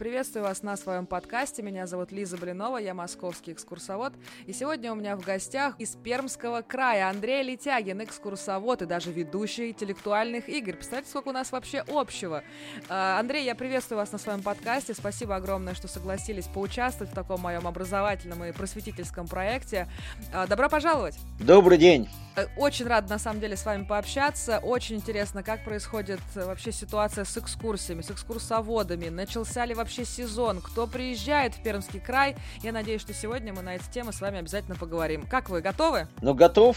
Приветствую вас на своем подкасте. Меня зовут Лиза Блинова, я московский экскурсовод. И сегодня у меня в гостях из Пермского края Андрей Летягин, экскурсовод и даже ведущий интеллектуальных игр. Представляете, сколько у нас вообще общего. А, Андрей, я приветствую вас на своем подкасте. Спасибо огромное, что согласились поучаствовать в таком моем образовательном и просветительском проекте. А, добро пожаловать! Добрый день! Э, очень рад, на самом деле, с вами пообщаться. Очень интересно, как происходит э, вообще ситуация с экскурсиями, с экскурсоводами. Начался ли вообще вообще сезон, кто приезжает в Пермский край. Я надеюсь, что сегодня мы на эти темы с вами обязательно поговорим. Как вы, готовы? Ну, готов.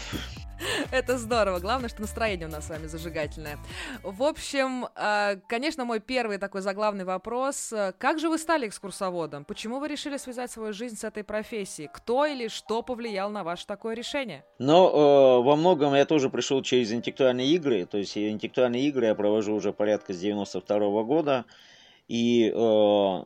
Это здорово. Главное, что настроение у нас с вами зажигательное. В общем, э, конечно, мой первый такой заглавный вопрос. Как же вы стали экскурсоводом? Почему вы решили связать свою жизнь с этой профессией? Кто или что повлиял на ваше такое решение? Ну, э, во многом я тоже пришел через интеллектуальные игры. То есть интеллектуальные игры я провожу уже порядка с 92 -го года. И э,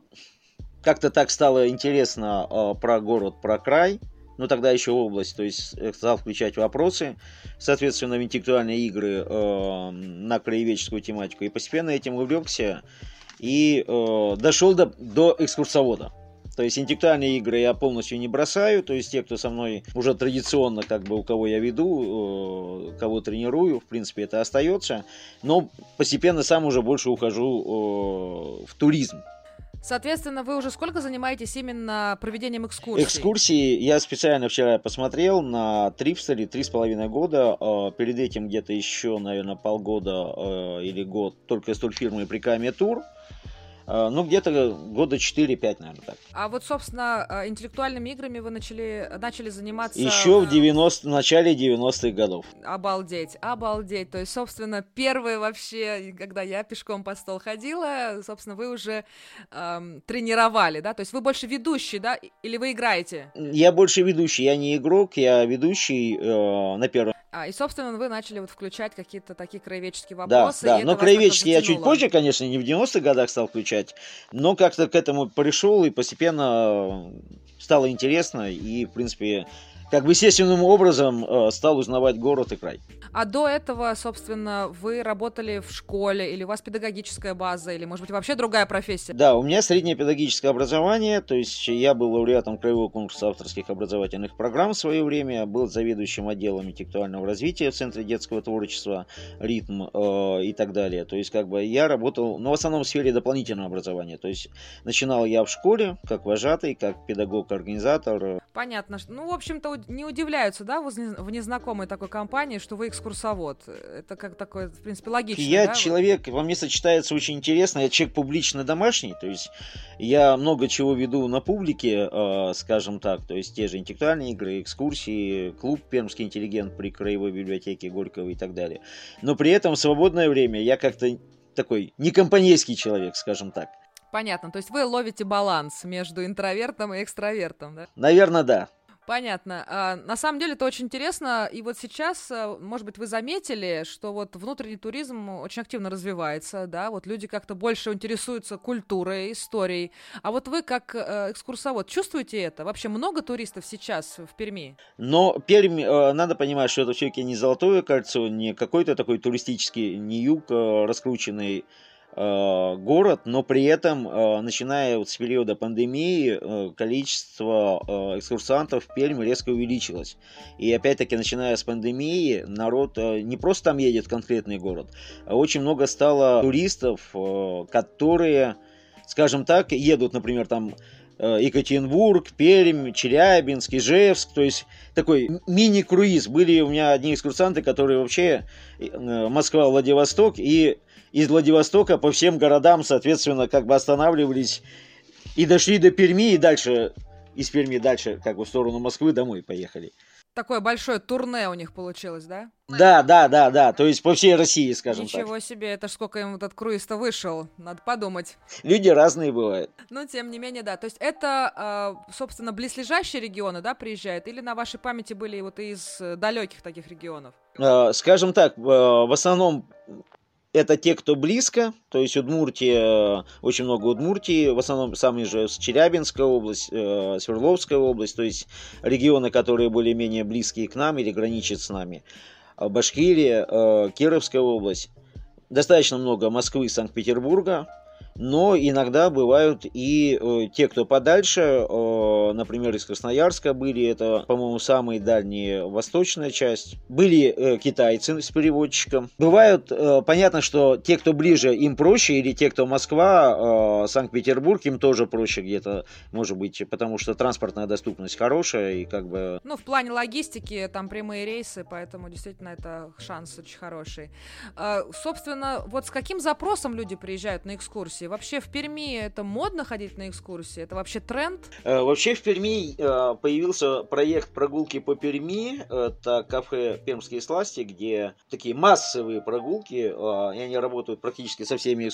как-то так стало интересно э, про город, про край. Ну, тогда еще область, то есть э, стал включать вопросы, соответственно, в интеллектуальные игры э, на краеведческую тематику. И постепенно этим увлекся и э, дошел до, до экскурсовода. То есть интеллектуальные игры я полностью не бросаю, то есть те, кто со мной уже традиционно, как бы у кого я веду, э, кого тренирую, в принципе, это остается, но постепенно сам уже больше ухожу э, в туризм. Соответственно, вы уже сколько занимаетесь именно проведением экскурсий? Экскурсии я специально вчера посмотрел на три или три с половиной года. Э, перед этим где-то еще, наверное, полгода или год только с турфирмой Прикамия Тур. А, ну, где-то года 4-5, наверное, так. А вот, собственно, а, интеллектуальными играми вы начали, начали заниматься... Еще в 90, начале 90-х годов. Обалдеть, обалдеть. То есть, собственно, первые вообще, когда я пешком под стол ходила, собственно, вы уже эм, тренировали, да? То есть вы больше ведущий, да? Или вы играете? Я больше ведущий, я не игрок, я ведущий э, на первом а, и, собственно, вы начали вот включать какие-то такие краеведческие вопросы. Да, да. но краеведческие я чуть позже, конечно, не в 90-х годах стал включать, но как-то к этому пришел и постепенно стало интересно, и, в принципе, как бы естественным образом э, стал узнавать город и край. А до этого, собственно, вы работали в школе, или у вас педагогическая база, или, может быть, вообще другая профессия? Да, у меня среднее педагогическое образование, то есть я был лауреатом Краевого конкурса авторских образовательных программ в свое время, был заведующим отделом интеллектуального развития в Центре детского творчества, ритм э, и так далее. То есть, как бы я работал, ну, в основном в сфере дополнительного образования. То есть, начинал я в школе, как вожатый, как педагог-организатор. Понятно. Ну, в общем-то, не удивляются, да, в незнакомой такой компании, что вы экскурсовод. Это как такое, в принципе, логично. Я да? человек, во мне сочетается очень интересно. Я человек публично домашний, то есть я много чего веду на публике, э, скажем так, то есть те же интеллектуальные игры, экскурсии, клуб Пермский интеллигент при Краевой библиотеке Горького и так далее. Но при этом в свободное время я как-то такой некомпанейский человек, скажем так. Понятно. То есть вы ловите баланс между интровертом и экстравертом, да? Наверное, да. Понятно. А, на самом деле это очень интересно. И вот сейчас, э, может быть, вы заметили, что вот внутренний туризм очень активно развивается, да, вот люди как-то больше интересуются культурой, историей. А вот вы как э, экскурсовод чувствуете это? Вообще много туристов сейчас в Перми? Но Пермь, э, надо понимать, что это все-таки не Золотое кольцо, не какой-то такой туристический, не юг раскрученный город, но при этом, э, начиная вот с периода пандемии, э, количество экскурсантов в Перми резко увеличилось. И опять-таки, начиная с пандемии, народ не просто там едет в конкретный город, а очень много стало туристов, которые, скажем так, едут, например, там Екатеринбург, Пермь, Челябинск, Ижевск, то есть такой мини-круиз. Были у меня одни экскурсанты, которые вообще Москва, Владивосток, и из Владивостока по всем городам, соответственно, как бы останавливались и дошли до Перми, и дальше из Перми дальше, как бы в сторону Москвы, домой поехали. Такое большое турне у них получилось, да? Да, да, да, да. То есть по всей России, скажем Ничего так. Ничего себе, это ж сколько им этот круиз-то вышел, надо подумать. Люди разные бывают. Ну, тем не менее, да. То есть это, а, собственно, близлежащие регионы, да, приезжают? Или на вашей памяти были вот из далеких таких регионов? А, скажем так, в основном это те, кто близко, то есть Удмуртия, очень много Удмуртии, в основном сами же Челябинская область, э, Свердловская область, то есть регионы, которые более-менее близкие к нам или граничат с нами. А Башкирия, э, Кировская область, достаточно много Москвы, Санкт-Петербурга, но иногда бывают и э, те, кто подальше, э, например, из Красноярска были, это, по-моему, самая дальняя восточная часть. Были э, китайцы с переводчиком. Бывают, э, понятно, что те, кто ближе, им проще, или те, кто Москва, э, Санкт-Петербург, им тоже проще где-то, может быть, потому что транспортная доступность хорошая и как бы... Ну, в плане логистики там прямые рейсы, поэтому действительно это шанс очень хороший. Э, собственно, вот с каким запросом люди приезжают на экскурсии? Вообще в Перми это модно ходить на экскурсии? Это вообще тренд? Э, вообще в Перми э, появился проект прогулки по Перми. Это кафе «Пермские сласти», где такие массовые прогулки, э, и они работают практически со всеми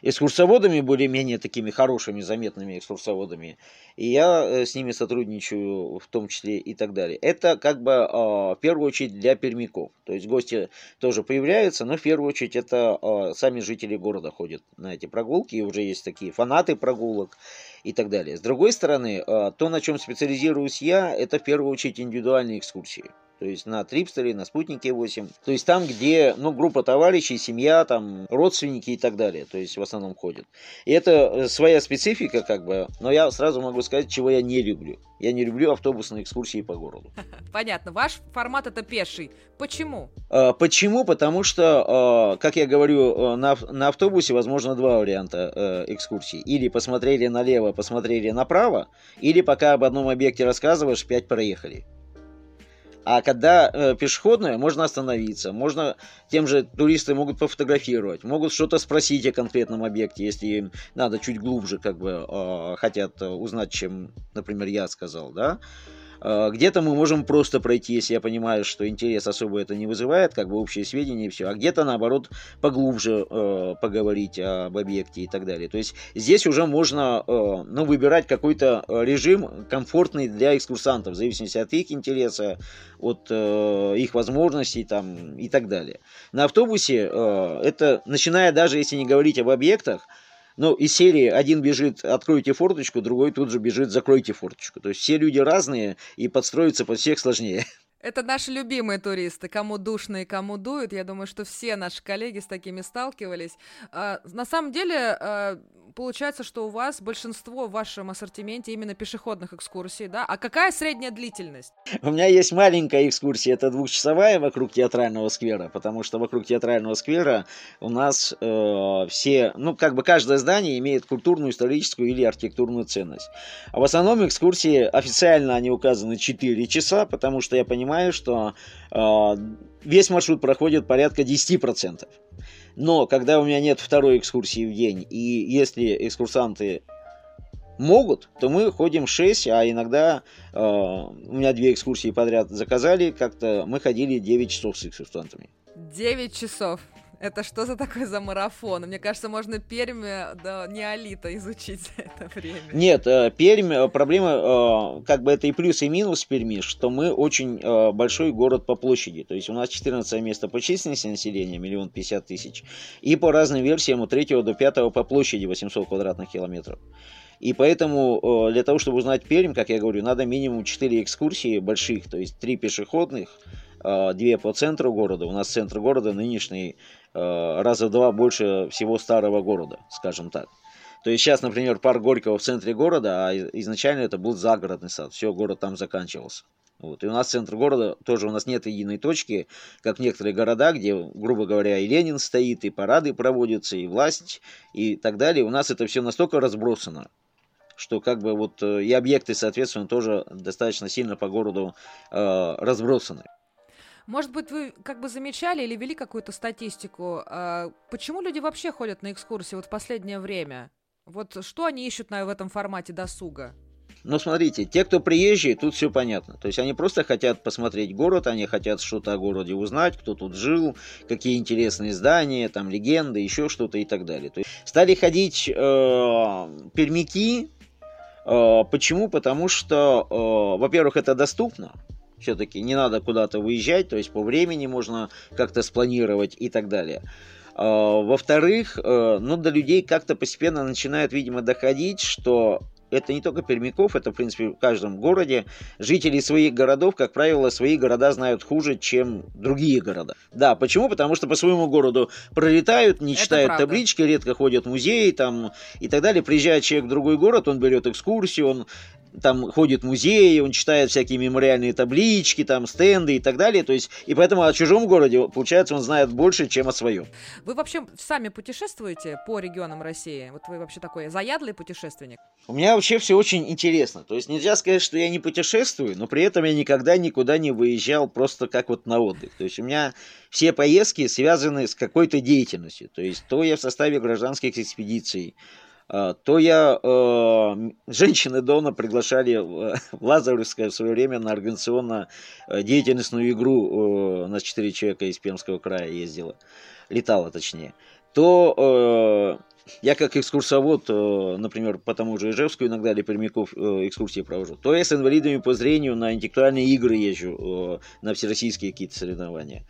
экскурсоводами, более-менее такими хорошими, заметными экскурсоводами. И я с ними сотрудничаю в том числе и так далее. Это как бы в первую очередь для пермяков. То есть гости тоже появляются, но в первую очередь это сами жители города ходят на эти прогулки прогулки, уже есть такие фанаты прогулок и так далее. С другой стороны, э, то, на чем специализируюсь я, это в первую очередь индивидуальные экскурсии то есть на Трипстере, на Спутнике 8, то есть там, где, ну, группа товарищей, семья, там, родственники и так далее, то есть в основном ходят. И это э, своя специфика, как бы, но я сразу могу сказать, чего я не люблю. Я не люблю автобусные экскурсии по городу. Понятно. Ваш формат это пеший. Почему? А, почему? Потому что, а, как я говорю, э, на, на автобусе возможно два варианта э, экскурсий. Или посмотрели налево, посмотрели направо, или пока об одном объекте рассказываешь, пять проехали. А когда э, пешеходная, можно остановиться, можно тем же туристы могут пофотографировать, могут что-то спросить о конкретном объекте, если им надо чуть глубже, как бы э, хотят узнать, чем, например, я сказал, да. Э, где-то мы можем просто пройти, если я понимаю, что интерес особо это не вызывает, как бы общие сведения и все. А где-то, наоборот, поглубже э, поговорить об объекте и так далее. То есть здесь уже можно э, ну, выбирать какой-то режим комфортный для экскурсантов, в зависимости от их интереса, от э, их возможностей там, и так далее. На автобусе э, это, начиная даже если не говорить об объектах, ну, из серии один бежит «откройте форточку», другой тут же бежит «закройте форточку». То есть все люди разные, и подстроиться под всех сложнее. Это наши любимые туристы, кому душно и кому дует. Я думаю, что все наши коллеги с такими сталкивались. А, на самом деле, а, получается, что у вас большинство в вашем ассортименте именно пешеходных экскурсий, да? А какая средняя длительность? У меня есть маленькая экскурсия, это двухчасовая вокруг театрального сквера, потому что вокруг театрального сквера у нас э, все, ну, как бы каждое здание имеет культурную, историческую или архитектурную ценность. А в основном экскурсии официально они указаны 4 часа, потому что я понимаю, что э, весь маршрут проходит порядка 10%. Но когда у меня нет второй экскурсии в день, и если экскурсанты могут, то мы ходим 6, а иногда э, у меня две экскурсии подряд заказали, как-то мы ходили 9 часов с экскурсантами. 9 часов. Это что за такой за марафон? Мне кажется, можно Пермь до неолита изучить за это время. Нет, э, Пермь, э, проблема, э, как бы это и плюс, и минус Перми, что мы очень большой город по площади. То есть у нас 14 место по численности населения, миллион пятьдесят тысяч. И по разным версиям от 3 до 5 по площади 800 квадратных километров. И поэтому для того, чтобы узнать Пермь, как я говорю, надо минимум 4 экскурсии больших, то есть 3 пешеходных, две по центру города. У нас центр города нынешний Э, раза в два больше всего старого города, скажем так. То есть сейчас, например, парк Горького в центре города, а изначально это был загородный сад, все, город там заканчивался. Вот. И у нас центр города тоже у нас нет единой точки, как в некоторых городах, где, грубо говоря, и Ленин стоит, и парады проводятся, и власть, и так далее. У нас это все настолько разбросано, что как бы вот э, и объекты, соответственно, тоже достаточно сильно по городу э, разбросаны. Может быть, вы как бы замечали или вели какую-то статистику, а, почему люди вообще ходят на экскурсии вот в последнее время? Вот что они ищут на, в этом формате досуга? Ну, смотрите, те, кто приезжие, тут все понятно. То есть они просто хотят посмотреть город, они хотят что-то о городе узнать, кто тут жил, какие интересные здания, там легенды, еще что-то и так далее. То есть стали ходить э, пермяки. Э, почему? Потому что, э, во-первых, это доступно все-таки не надо куда-то выезжать, то есть по времени можно как-то спланировать и так далее. А, во-вторых, э, ну, до людей как-то постепенно начинает, видимо, доходить, что это не только пермяков, это, в принципе, в каждом городе. Жители своих городов, как правило, свои города знают хуже, чем другие города. Да, почему? Потому что по своему городу пролетают, не читают таблички, редко ходят в музеи там, и так далее. Приезжает человек в другой город, он берет экскурсию, он там ходит в музеи, он читает всякие мемориальные таблички, там стенды и так далее. То есть, и поэтому о чужом городе, получается, он знает больше, чем о своем. Вы вообще сами путешествуете по регионам России? Вот вы вообще такой заядлый путешественник? У меня вообще все очень интересно. То есть нельзя сказать, что я не путешествую, но при этом я никогда никуда не выезжал просто как вот на отдых. То есть у меня все поездки связаны с какой-то деятельностью. То есть то я в составе гражданских экспедиций, то я э, женщины Дона приглашали в Лазаревское в свое время на организационно-деятельностную игру, э, у нас четыре человека из Пермского края ездила, летала точнее, то э, я как экскурсовод, э, например, по тому же Ижевску иногда для пермяков э, экскурсии провожу, то я с инвалидами по зрению на интеллектуальные игры езжу, э, на всероссийские какие-то соревнования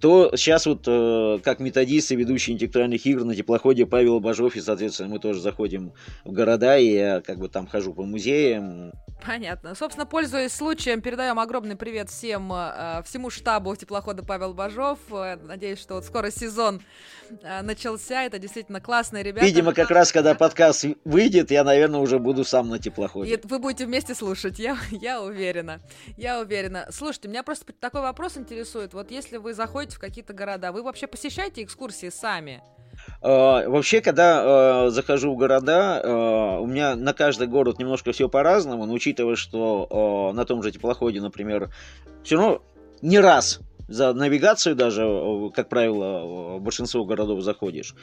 то сейчас вот э, как методист и ведущий интеллектуальных игр на теплоходе Павел Бажов, и, соответственно, мы тоже заходим в города, и я как бы там хожу по музеям. Понятно. Собственно, пользуясь случаем, передаем огромный привет всем, э, всему штабу теплохода Павел Бажов. Э, надеюсь, что вот скоро сезон э, начался. Это действительно классные ребята. Видимо, как раз когда подкаст выйдет, я, наверное, уже буду сам на теплоходе. И вы будете вместе слушать, я, я уверена. Я уверена. Слушайте, меня просто такой вопрос интересует. Вот если вы заходите ходите в какие-то города. Вы вообще посещаете экскурсии сами? Uh, вообще, когда uh, захожу в города, uh, у меня на каждый город немножко все по-разному, но учитывая, что на том же теплоходе, например, все равно не раз за навигацию даже, как правило, в большинство городов заходишь,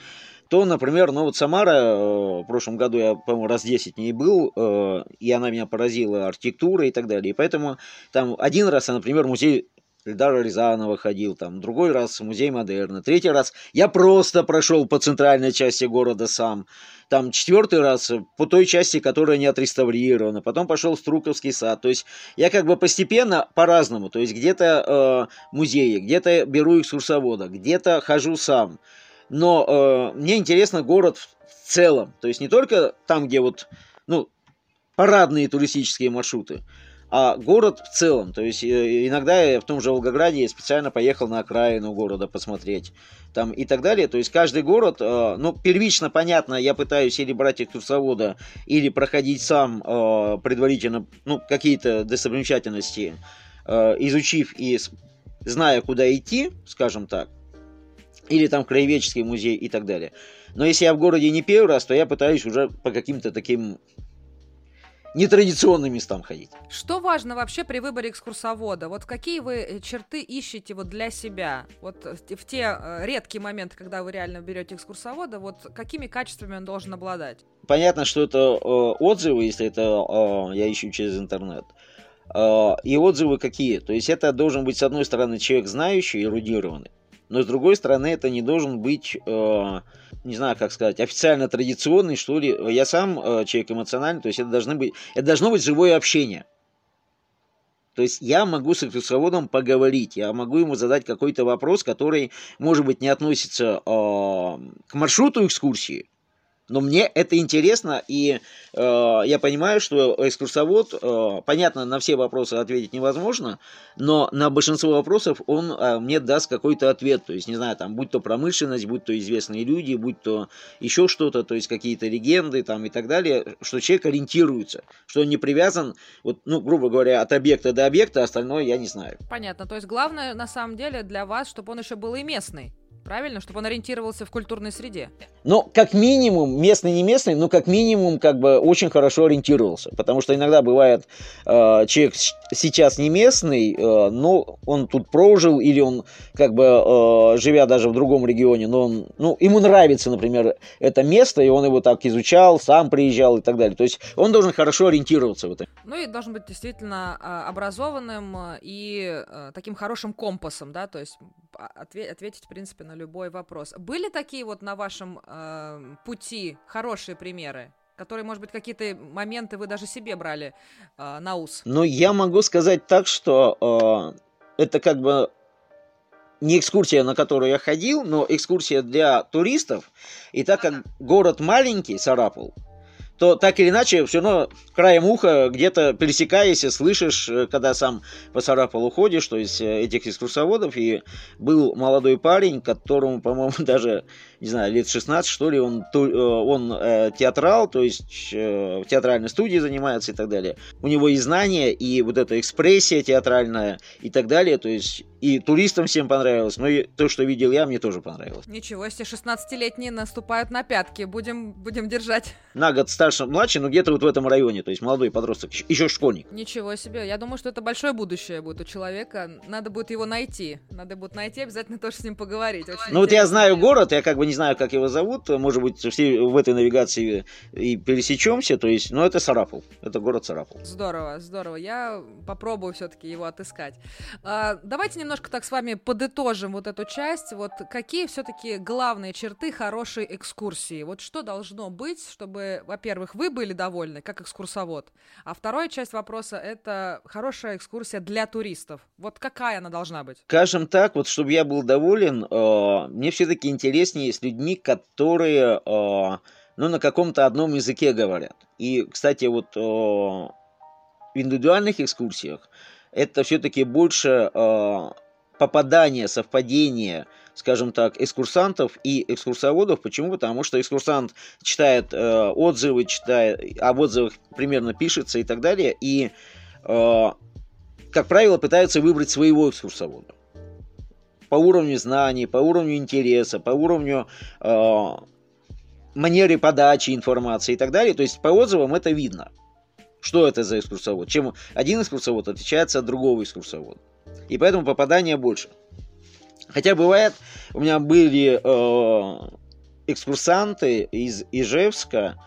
то, например, ну вот Самара, в прошлом году я, по-моему, раз 10 не был, и она меня поразила архитектурой и так далее. И поэтому там один раз, например, музей Эльдара Рязанова ходил, там, другой раз в музей модерна, третий раз я просто прошел по центральной части города сам, там, четвертый раз по той части, которая не отреставрирована, потом пошел в Струковский сад, то есть я как бы постепенно по-разному, то есть где-то э, музеи, где-то беру экскурсовода, где-то хожу сам, но э, мне интересно город в целом, то есть не только там, где вот, ну, парадные туристические маршруты, а город в целом. То есть э, иногда я в том же Волгограде специально поехал на окраину города посмотреть там и так далее. То есть каждый город, э, ну, первично понятно, я пытаюсь или брать экскурсовода, или проходить сам э, предварительно, ну, какие-то достопримечательности, изучив и зная, куда идти, скажем так, или там краеведческий музей и так далее. Но если я в городе не первый раз, то я пытаюсь уже по каким-то таким нетрадиционным местам ходить. Что важно вообще при выборе экскурсовода? Вот какие вы э, черты ищете вот для себя? Вот в те э, редкие моменты, когда вы реально берете экскурсовода, вот какими качествами он должен обладать? Понятно, что это э, отзывы, если это э, я ищу через интернет. Э, и отзывы какие? То есть это должен быть, с одной стороны, человек знающий, эрудированный, но с другой стороны, это не должен быть... Э, не знаю, как сказать, официально традиционный, что ли. Я сам э, человек эмоциональный, то есть это, должны быть, это должно быть живое общение. То есть я могу с экскурсоводом поговорить, я могу ему задать какой-то вопрос, который, может быть, не относится э, к маршруту экскурсии, но мне это интересно, и э, я понимаю, что экскурсовод, э, понятно, на все вопросы ответить невозможно, но на большинство вопросов он э, мне даст какой-то ответ. То есть, не знаю, там, будь то промышленность, будь то известные люди, будь то еще что-то, то есть какие-то легенды там и так далее, что человек ориентируется, что он не привязан, вот, ну, грубо говоря, от объекта до объекта, остальное я не знаю. Понятно. То есть главное, на самом деле, для вас, чтобы он еще был и местный правильно? Чтобы он ориентировался в культурной среде. Ну, как минимум, местный, не местный, но как минимум, как бы очень хорошо ориентировался. Потому что иногда бывает, э, человек сейчас не местный, э, но он тут прожил, или он, как бы, э, живя даже в другом регионе, но он, ну, ему нравится, например, это место, и он его так изучал, сам приезжал и так далее. То есть он должен хорошо ориентироваться в этом. Ну и должен быть действительно а, образованным и э, таким хорошим компасом, да, то есть ответить, в принципе, на любой вопрос. Были такие вот на вашем э, пути хорошие примеры? которые, может быть, какие-то моменты вы даже себе брали э, на ус? Ну, я могу сказать так, что э, это как бы не экскурсия, на которую я ходил, но экскурсия для туристов. И так как город маленький, Сарапул, то так или иначе, все равно краем уха, где-то пересекаясь, слышишь, э, когда сам по Сарапулу ходишь, то есть э, этих экскурсоводов, и был молодой парень, которому, по-моему, даже, не знаю, лет 16, что ли, он, э, он театрал, то есть в театральной студии занимается и так далее. У него и знания, и вот эта экспрессия театральная и так далее, то есть и туристам всем понравилось, но и то, что видел я, мне тоже понравилось. Ничего себе, 16-летние наступают на пятки, будем, будем держать. На год старше, младше, но где-то вот в этом районе, то есть молодой подросток, еще школьник. Ничего себе, я думаю, что это большое будущее будет у человека, надо будет его найти, надо будет найти, обязательно тоже с ним поговорить. Очень ну вот я знаю город, я как бы не знаю, как его зовут, может быть, все в этой навигации и пересечемся, то есть, ну это Сарапул, это город Сарапул. Здорово, здорово, я попробую все-таки его отыскать. А, давайте немножко так с вами подытожим вот эту часть. Вот какие все-таки главные черты хорошей экскурсии? Вот что должно быть, чтобы, во-первых, вы были довольны, как экскурсовод, а вторая часть вопроса — это хорошая экскурсия для туристов. Вот какая она должна быть? Скажем так, вот чтобы я был доволен, э, мне все-таки интереснее с людьми, которые, э, ну, на каком-то одном языке говорят. И, кстати, вот э, в индивидуальных экскурсиях это все-таки больше э, попадание, совпадение, скажем так, экскурсантов и экскурсоводов. Почему? Потому что экскурсант читает э, отзывы, читает, об отзывах примерно пишется и так далее, и, э, как правило, пытается выбрать своего экскурсовода. По уровню знаний, по уровню интереса, по уровню э, манеры подачи информации и так далее. То есть по отзывам это видно. Что это за экскурсовод? Чем один экскурсовод отличается от другого экскурсовода и поэтому попадания больше. Хотя бывает, у меня были э, экскурсанты из Ижевска,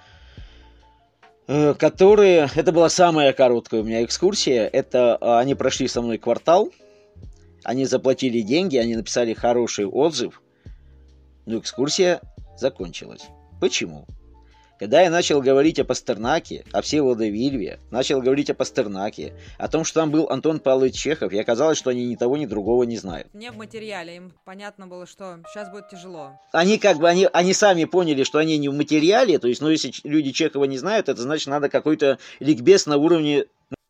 э, которые, это была самая короткая у меня экскурсия, это э, они прошли со мной квартал, они заплатили деньги, они написали хороший отзыв, но экскурсия закончилась. Почему? Когда я начал говорить о Пастернаке, о Всеволоде Вильве, начал говорить о Пастернаке, о том, что там был Антон Павлович Чехов, я оказалось, что они ни того, ни другого не знают. Не в материале, им понятно было, что сейчас будет тяжело. Они как бы, они, они сами поняли, что они не в материале, то есть, ну, если люди Чехова не знают, это значит, надо какой-то ликбез на уровне...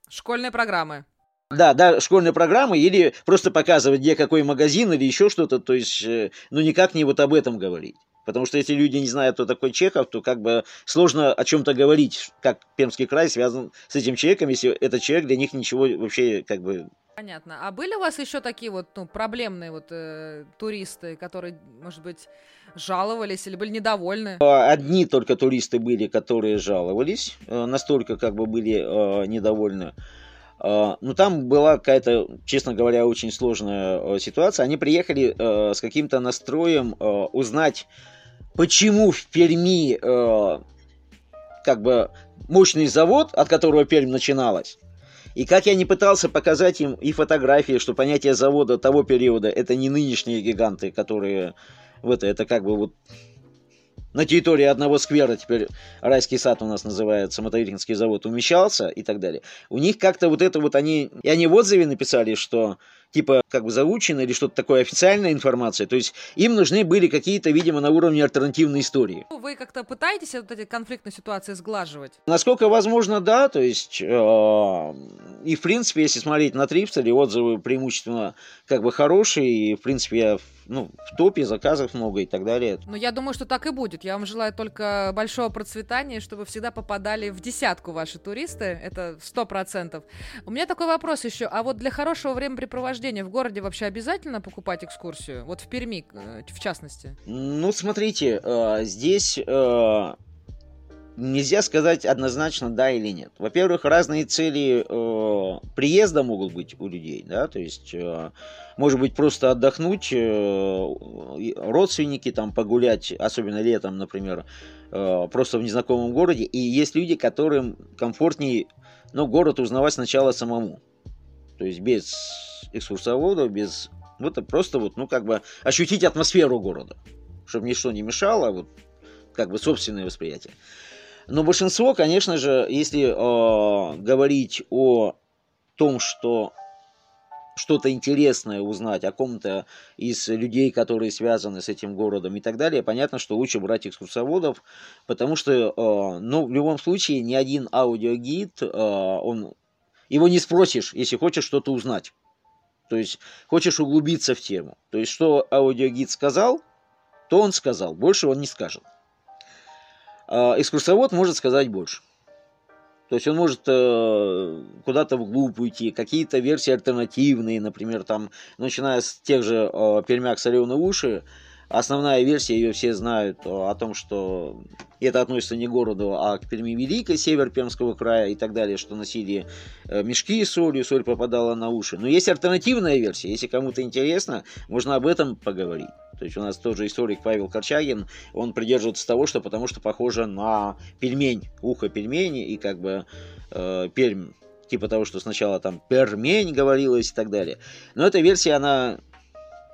Школьной программы. Да, да, школьной программы или просто показывать, где какой магазин или еще что-то, то есть, э, ну, никак не вот об этом говорить. Потому что если люди не знают, кто такой Чехов, то как бы сложно о чем-то говорить, как Пермский край связан с этим человеком, если этот человек для них ничего вообще как бы Понятно. А были у вас еще такие вот ну, проблемные вот э, туристы, которые, может быть, жаловались или были недовольны? Одни только туристы были, которые жаловались, э, настолько как бы были э, недовольны. Э, ну, там была какая-то, честно говоря, очень сложная э, ситуация. Они приехали э, с каким-то настроем узнать почему в Перми э, как бы мощный завод, от которого Пермь начиналась, и как я не пытался показать им и фотографии, что понятие завода того периода это не нынешние гиганты, которые в это, это как бы вот на территории одного сквера теперь райский сад у нас называется, мотовилинский завод умещался и так далее. У них как-то вот это вот они, и они в отзыве написали, что типа как бы заучено или что-то такое официальная информация. То есть им нужны были какие-то, видимо, на уровне альтернативной истории. Ну, вы как-то пытаетесь вот эти конфликтные ситуации сглаживать? Насколько возможно, да. То есть э, и в принципе, если смотреть на Трипстере, отзывы преимущественно как бы хорошие. И в принципе я ну, в топе, заказов много и так далее. Ну, я думаю, что так и будет. Я вам желаю только большого процветания, чтобы всегда попадали в десятку ваши туристы. Это сто процентов. У меня такой вопрос еще. А вот для хорошего времяпрепровождения в городе вообще обязательно покупать экскурсию? Вот в Перми, э, в частности. Ну, смотрите, э, здесь э, нельзя сказать однозначно да или нет. Во-первых, разные цели приезда могут быть у людей, да, то есть, может быть, просто отдохнуть, родственники там погулять, особенно летом, например, просто в незнакомом городе. И есть люди, которым комфортнее, ну, город узнавать сначала самому. То есть без экскурсовода, без... Вот это просто вот, ну, как бы ощутить атмосферу города, чтобы ничто не мешало, вот, как бы собственное восприятие. Но большинство, конечно же, если э, говорить о том, что что-то интересное узнать о ком-то из людей, которые связаны с этим городом и так далее, понятно, что лучше брать экскурсоводов, потому что, э, ну, в любом случае, ни один аудиогид, э, он, его не спросишь, если хочешь что-то узнать. То есть, хочешь углубиться в тему. То есть, что аудиогид сказал, то он сказал, больше он не скажет. Э, экскурсовод может сказать больше. То есть он может э, куда-то вглубь уйти, какие-то версии альтернативные, например, там, начиная с тех же э, пермяк соленые уши, основная версия, ее все знают, о том, что это относится не к городу, а к Перми Великой, север Пермского края и так далее, что носили э, мешки с солью, соль попадала на уши. Но есть альтернативная версия, если кому-то интересно, можно об этом поговорить. То есть у нас тоже историк Павел Корчагин, он придерживается того, что потому что похоже на пельмень, ухо пельмени и как бы э, Пермь типа того, что сначала там пермень говорилось и так далее. Но эта версия, она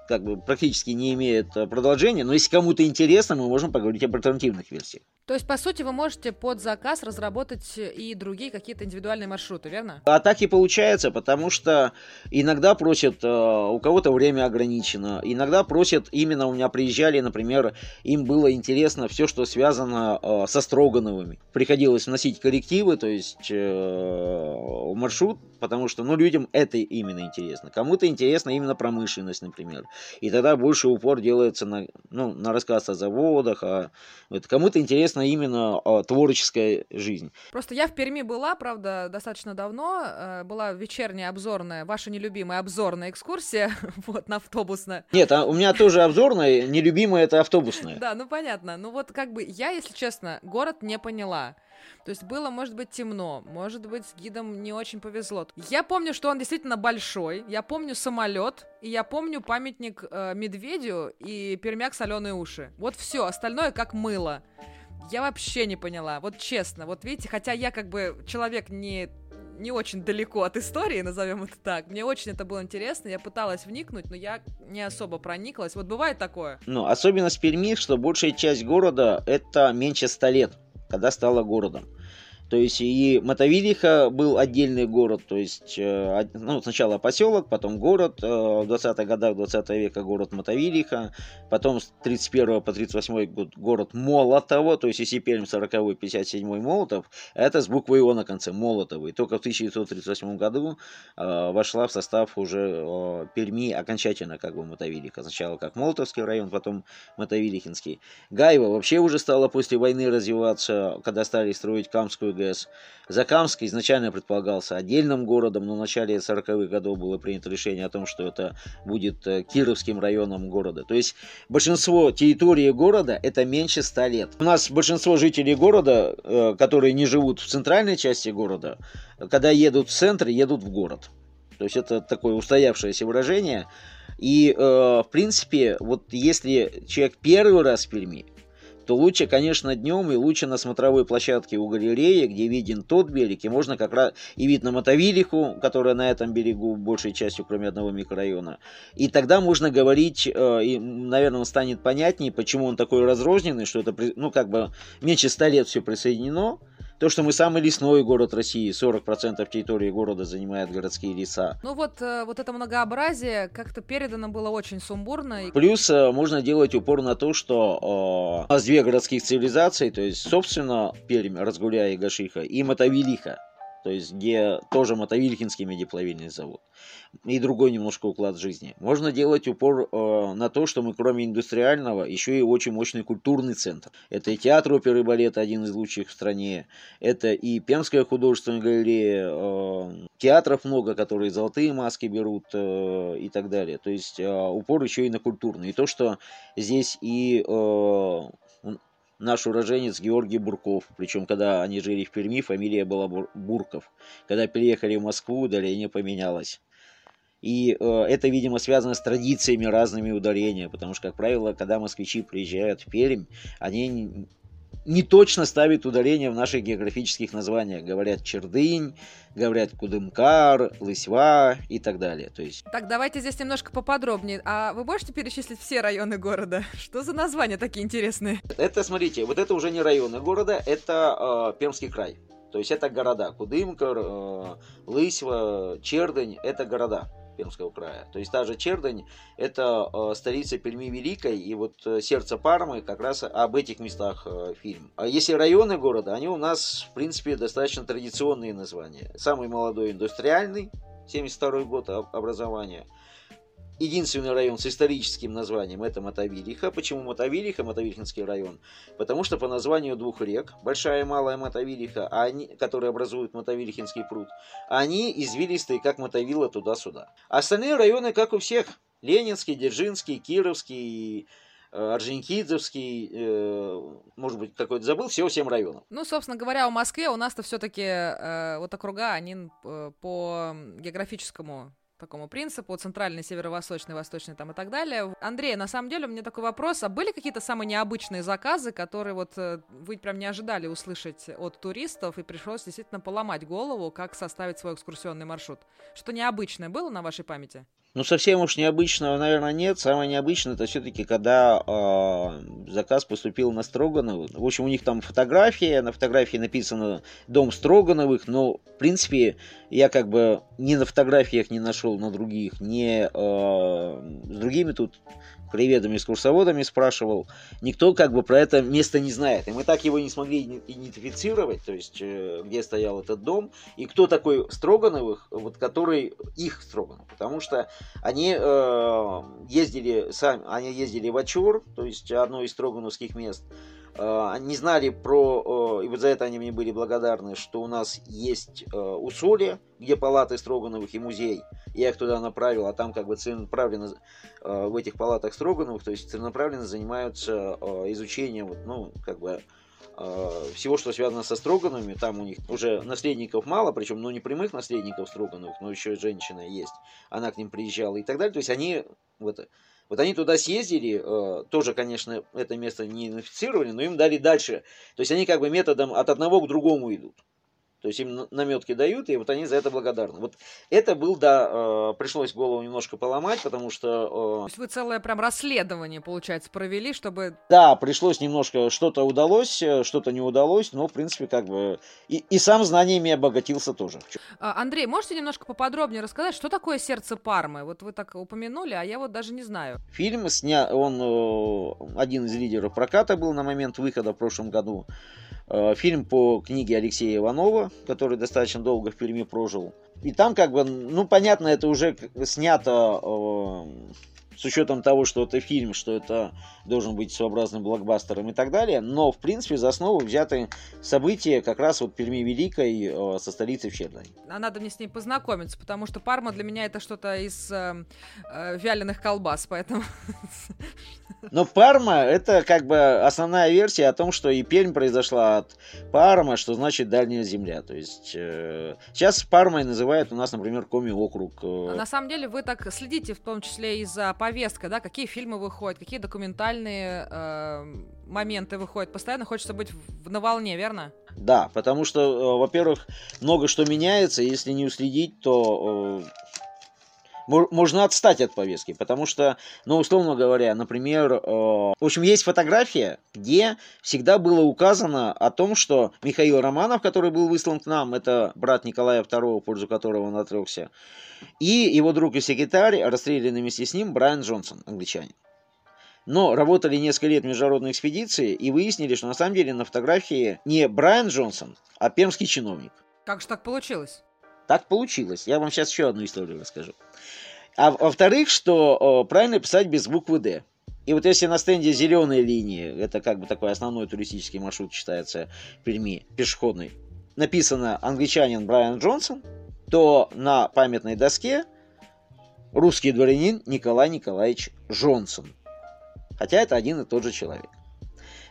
как бы практически не имеет э, продолжения, но если кому-то интересно, мы можем поговорить об альтернативных версиях. То есть, по сути, вы можете под заказ разработать и другие какие-то индивидуальные маршруты, верно? А так и получается, потому что иногда просят, э, у кого-то время ограничено, иногда просят, именно у меня приезжали, например, им было интересно все, что связано э, со Строгановыми. Приходилось вносить коррективы, то есть маршрут, потому что, ну, людям это именно интересно. Кому-то интересно именно промышленность, например. И тогда больше упор делается на, ну, на рассказ о заводах, а вот кому-то интересна именно а, творческая жизнь. Просто я в Перми была, правда, достаточно давно, э, была вечерняя обзорная, ваша нелюбимая обзорная экскурсия, вот, на автобусная. Нет, а у меня тоже обзорная, нелюбимая это автобусная. Да, ну понятно. Ну вот как бы я, если честно, город не поняла. То есть было, может быть, темно, может быть, с гидом не очень повезло. Я помню, что он действительно большой, я помню самолет, и я помню памятник э, медведю и пермяк соленые уши. Вот все, остальное как мыло. Я вообще не поняла, вот честно, вот видите, хотя я как бы человек не не очень далеко от истории, назовем это так. Мне очень это было интересно, я пыталась вникнуть, но я не особо прониклась. Вот бывает такое? Ну, особенность Перми, что большая часть города это меньше 100 лет когда стала городом. То есть и Мотовилиха был отдельный город, то есть э, ну, сначала поселок, потом город, э, в 20-х годах 20 века город Мотовилиха, потом с 31 по 38 год город Молотово, то есть если Пермь 40 57 Молотов, это с буквой О на конце, Молотово. И только в 1938 году э, вошла в состав уже Перми окончательно как бы Мотовилиха. Сначала как Молотовский район, потом Мотовилихинский. Гайва вообще уже стала после войны развиваться, когда стали строить Камскую ГЭС. Закамск изначально предполагался отдельным городом, но в начале 40-х годов было принято решение о том, что это будет э, Кировским районом города. То есть большинство территории города это меньше 100 лет. У нас большинство жителей города, э, которые не живут в центральной части города, когда едут в центр, едут в город. То есть это такое устоявшееся выражение. И, э, в принципе, вот если человек первый раз в Перми, то лучше, конечно, днем и лучше на смотровой площадке у галереи, где виден тот берег, и можно как раз и вид на Мотовилиху, которая на этом берегу большей частью, кроме одного микрорайона. И тогда можно говорить, э, и, наверное, станет понятнее, почему он такой разрозненный, что это, ну, как бы меньше ста лет все присоединено, то, что мы самый лесной город России, 40% территории города занимают городские леса. Ну вот, э, вот это многообразие как-то передано было очень сумбурно. Плюс э, можно делать упор на то, что э, у нас две городских цивилизации, то есть, собственно, Пермь, Разгуля и Гашиха, и Мотовилиха то есть где тоже Мотовилькинский медиплавильный завод, и другой немножко уклад жизни. Можно делать упор э, на то, что мы кроме индустриального еще и очень мощный культурный центр. Это и театр оперы и балета, один из лучших в стране, это и Пермская художественная галерея, э, театров много, которые золотые маски берут э, и так далее. То есть э, упор еще и на культурный. И то, что здесь и э, наш уроженец Георгий Бурков. Причем, когда они жили в Перми, фамилия была Бурков. Когда переехали в Москву, удаление поменялось. И э, это, видимо, связано с традициями разными ударения, потому что, как правило, когда москвичи приезжают в Пермь, они не точно ставят ударение в наших географических названиях. Говорят Чердынь, говорят Кудымкар, Лысьва и так далее. То есть... Так, давайте здесь немножко поподробнее. А вы можете перечислить все районы города? Что за названия такие интересные? Это, смотрите, вот это уже не районы города, это э, Пермский край. То есть это города. Кудымкар, э, Лысьва, Чердынь – это города. Пермского края. То есть та же Чердань – это э, столица Перми Великой, и вот э, сердце Пармы как раз об этих местах э, фильм. А если районы города, они у нас, в принципе, достаточно традиционные названия. Самый молодой – индустриальный, 72 год образования – единственный район с историческим названием это Мотовилиха. Почему Мотовилиха, Мотовилихинский район? Потому что по названию двух рек, Большая и Малая Мотовилиха, они, которые образуют Мотовилихинский пруд, они извилистые, как Мотовила туда-сюда. Остальные районы, как у всех, Ленинский, Дзержинский, Кировский, э, Орджоникидзевский, э, может быть, какой-то забыл, всего семь районов. Ну, собственно говоря, в Москве у нас-то все-таки э, вот округа, они э, по географическому такому принципу, центральный, северо-восточный, восточный там и так далее. Андрей, на самом деле у меня такой вопрос, а были какие-то самые необычные заказы, которые вот э, вы прям не ожидали услышать от туристов и пришлось действительно поломать голову, как составить свой экскурсионный маршрут? Что необычное было на вашей памяти? Ну, совсем уж необычного, наверное, нет. Самое необычное, это все-таки, когда э, заказ поступил на Строгановых. В общем, у них там фотография, на фотографии написано «Дом Строгановых», но, в принципе, я как бы ни на фотографиях не нашел, на других, не э, с другими тут краеведами, экскурсоводами спрашивал, никто как бы про это место не знает. И мы так его не смогли идентифицировать, то есть э, где стоял этот дом, и кто такой Строгановых, вот который их Строганов. Потому что они э, ездили сами, они ездили в Ачур, то есть одно из строгановских мест, они знали про, э, и вот за это они мне были благодарны, что у нас есть э, Усолье, где палаты Строгановых и музей. Я их туда направил, а там как бы целенаправленно в этих палатах Строгановых, то есть целенаправленно занимаются изучением, вот, ну, как бы всего, что связано со Строгановыми, там у них уже наследников мало, причем, ну, не прямых наследников Строгановых, но еще и женщина есть, она к ним приезжала и так далее, то есть они, вот, вот они туда съездили, э, тоже, конечно, это место не инфицировали, но им дали дальше, то есть они как бы методом от одного к другому идут. То есть им наметки дают, и вот они за это благодарны. Вот это был, да, э, пришлось голову немножко поломать, потому что... Э, То есть вы целое прям расследование, получается, провели, чтобы... Да, пришлось немножко, что-то удалось, э, что-то не удалось, но, в принципе, как бы... И, и сам знаниями обогатился тоже. А, Андрей, можете немножко поподробнее рассказать, что такое «Сердце Пармы»? Вот вы так упомянули, а я вот даже не знаю. Фильм сня... он один из лидеров проката был на момент выхода в прошлом году. Фильм по книге Алексея Иванова, который достаточно долго в Перми прожил. И там как бы, ну понятно, это уже снято э, с учетом того, что это фильм, что это должен быть своеобразным блокбастером и так далее, но в принципе за основу взяты события как раз вот Перми Великой э, со столицей в Черной. А надо мне с ней познакомиться, потому что Парма для меня это что-то из э, э, вяленых колбас, поэтому... Но Парма это как бы основная версия о том, что и Пермь произошла от Парма, что значит дальняя земля. То есть э, сейчас Пармой называют у нас, например, Коми округ. Э... На самом деле вы так следите, в том числе и за повесткой, да, какие фильмы выходят, какие документальные э, моменты выходят. Постоянно хочется быть в, на волне, верно? Да, потому что, э, во-первых, много что меняется, если не уследить, то э, можно отстать от повестки, потому что, ну, условно говоря, например, э, в общем, есть фотография, где всегда было указано о том, что Михаил Романов, который был выслан к нам, это брат Николая II, в пользу которого он отрекся, и его друг и секретарь, расстрелянный вместе с ним, Брайан Джонсон, англичанин. Но работали несколько лет международной экспедиции и выяснили, что на самом деле на фотографии не Брайан Джонсон, а пермский чиновник. Как же так получилось? Так получилось. Я вам сейчас еще одну историю расскажу. А во-вторых, что о, правильно писать без буквы «Д». И вот если на стенде зеленой линии, это как бы такой основной туристический маршрут считается в Перми, пешеходный, написано «Англичанин Брайан Джонсон», то на памятной доске русский дворянин Николай Николаевич Джонсон. Хотя это один и тот же человек.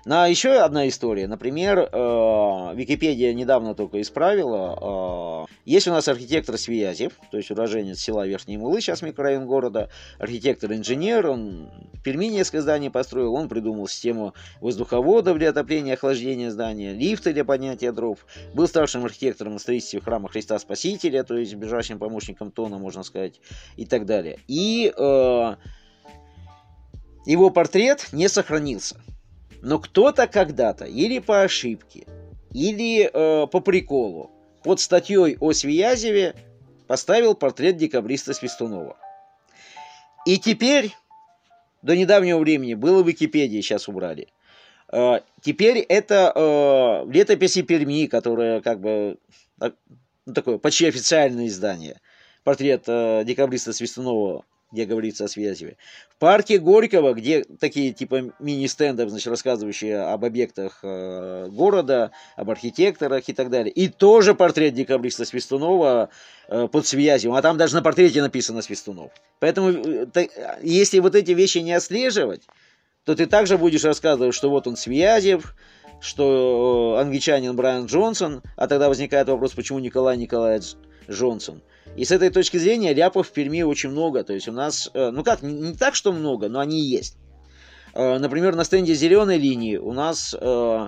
Ну, а еще одна история. Например, э, Википедия недавно только исправила. Э, есть у нас архитектор Свиязев, то есть уроженец села Верхние Мулы, сейчас микрорайон города. Архитектор-инженер, он в Перми несколько зданий построил, он придумал систему воздуховодов для отопления и охлаждения здания, лифты для поднятия дров. Был старшим архитектором на строительстве храма Христа Спасителя, то есть ближайшим помощником Тона, можно сказать, и так далее. И э, его портрет не сохранился. Но кто-то когда-то, или по ошибке, или э, по приколу, под статьей о Свиязеве поставил портрет декабриста Свистунова. И теперь, до недавнего времени, было в Википедии, сейчас убрали. Э, теперь это э, летописи Перми, которая как бы ну, такое почти официальное издание. Портрет э, декабриста Свистунова где говорится о связи. В парке Горького, где такие типа мини-стендов, значит, рассказывающие об объектах э, города, об архитекторах и так далее. И тоже портрет декабриста Свистунова э, под связью. А там даже на портрете написано Свистунов. Поэтому, э, так, если вот эти вещи не отслеживать, то ты также будешь рассказывать, что вот он Связев, что э, англичанин Брайан Джонсон, а тогда возникает вопрос, почему Николай Николаевич Джонсон – и с этой точки зрения ляпов в Перми очень много. То есть у нас, э, ну как, не так, что много, но они есть. Э, например, на стенде зеленой линии у нас э,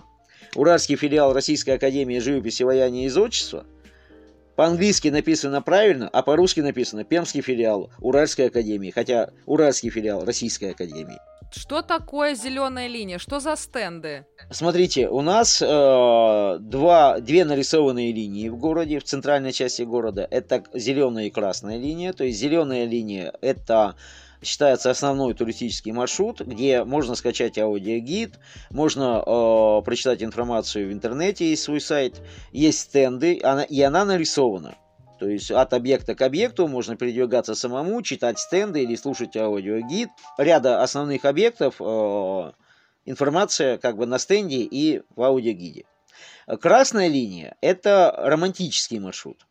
уральский филиал Российской Академии Живописи, Ваяния и Зодчества. По-английски написано правильно, а по-русски написано Пермский филиал Уральской Академии, хотя Уральский филиал Российской Академии. Что такое зеленая линия? Что за стенды? Смотрите, у нас э, два, две нарисованные линии в городе, в центральной части города. Это зеленая и красная линия. То есть зеленая линия это считается основной туристический маршрут, где можно скачать аудиогид, можно э, прочитать информацию в интернете, есть свой сайт, есть стенды, она, и она нарисована. То есть от объекта к объекту можно передвигаться самому, читать стенды или слушать аудиогид. Ряда основных объектов э, информация как бы на стенде и в аудиогиде. Красная линия – это романтический маршрут.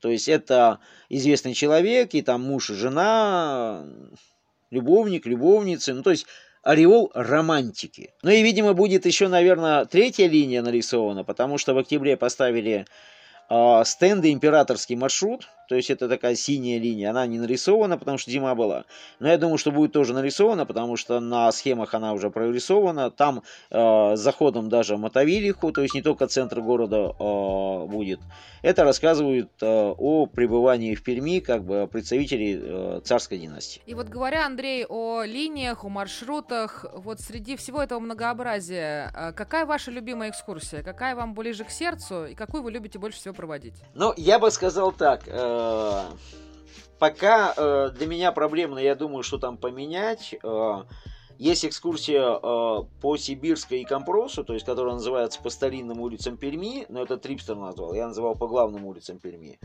То есть это известный человек, и там муж и жена, любовник, любовницы. Ну, то есть ореол романтики. Ну и, видимо, будет еще, наверное, третья линия нарисована, потому что в октябре поставили стенды императорский маршрут, то есть это такая синяя линия, она не нарисована, потому что зима была. Но я думаю, что будет тоже нарисована, потому что на схемах она уже прорисована. Там э, заходом даже Мотовилиху, то есть не только центр города э, будет. Это рассказывает э, о пребывании в Перми как бы представителей э, царской династии. И вот говоря, Андрей, о линиях, о маршрутах, вот среди всего этого многообразия, э, какая ваша любимая экскурсия? Какая вам ближе к сердцу и какую вы любите больше всего проводить? Ну, я бы сказал так. Э, пока э, для меня проблемно, я думаю, что там поменять. Э, есть экскурсия по Сибирской и Компросу, то есть, которая называется по старинным улицам Перми, но это Трипстер назвал, я называл по главным улицам Перми.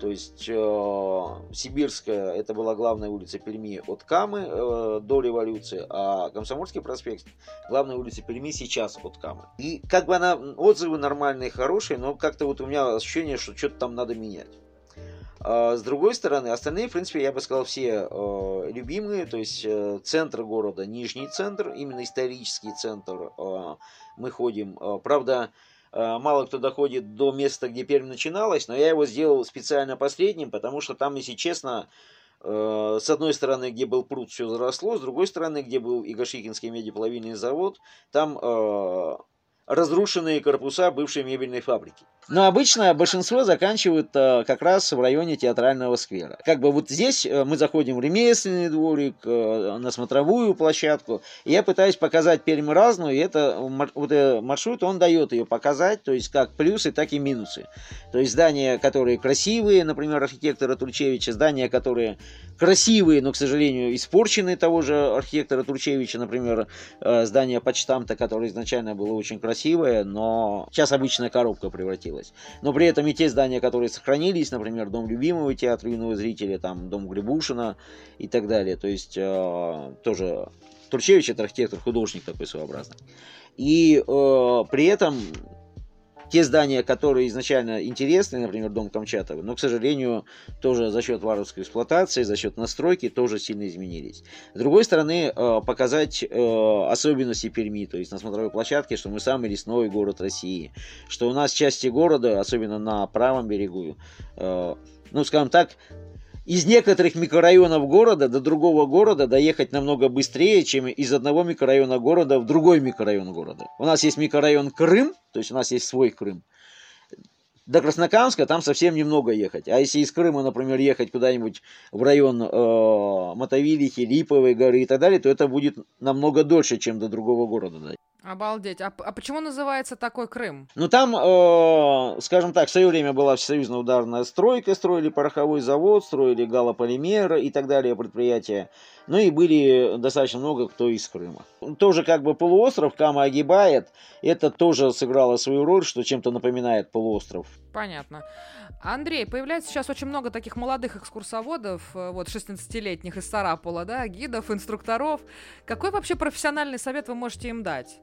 То есть, Сибирская, это была главная улица Перми от Камы до революции, а Комсомольский проспект, главная улица Перми сейчас от Камы. И как бы она, отзывы нормальные, хорошие, но как-то вот у меня ощущение, что что-то там надо менять. А с другой стороны, остальные, в принципе, я бы сказал, все э, любимые, то есть э, центр города, нижний центр, именно исторический центр, э, мы ходим. Правда, мало кто доходит до места, где Пермь начиналась, но я его сделал специально последним, потому что там, если честно, с одной стороны, где был пруд, все заросло, с другой стороны, где был Игошихинский медиплавильный завод, там разрушенные корпуса бывшей мебельной фабрики. Но обычно большинство заканчивают э, как раз в районе театрального сквера. Как бы вот здесь э, мы заходим в ремесленный дворик, э, на смотровую площадку. И я пытаюсь показать Пермь разную, и это вот этот маршрут, он дает ее показать, то есть как плюсы, так и минусы. То есть здания, которые красивые, например, архитектора Турчевича, здания, которые красивые, но, к сожалению, испорченные того же архитектора Турчевича, например, здание почтамта, которое изначально было очень красивое, но сейчас обычная коробка превратилась. Но при этом и те здания, которые сохранились, например, Дом любимого театра юного зрителя, там Дом Глебушина и так далее. То есть э, тоже Турчевич это архитектор, художник такой своеобразный. И э, при этом те здания, которые изначально интересны, например, дом Камчатова, но, к сожалению, тоже за счет варварской эксплуатации, за счет настройки тоже сильно изменились. С другой стороны, э, показать э, особенности Перми, то есть на смотровой площадке, что мы самый лесной город России, что у нас части города, особенно на правом берегу, э, ну, скажем так, из некоторых микрорайонов города до другого города доехать намного быстрее, чем из одного микрорайона города в другой микрорайон города. У нас есть микрорайон Крым, то есть у нас есть свой Крым. До Краснокамска там совсем немного ехать. А если из Крыма, например, ехать куда-нибудь в район э, Мотовилихи, Липовой горы и так далее, то это будет намного дольше, чем до другого города. Обалдеть. А, а почему называется такой Крым? Ну, там, э, скажем так, в свое время была всесоюзная ударная стройка, строили пороховой завод, строили галополимеры и так далее предприятия. Ну и были достаточно много кто из Крыма. Тоже как бы полуостров Кама огибает. Это тоже сыграло свою роль, что чем-то напоминает полуостров. Понятно. Андрей, появляется сейчас очень много таких молодых экскурсоводов, э, вот 16-летних из Сарапула, да, гидов, инструкторов. Какой вообще профессиональный совет вы можете им дать?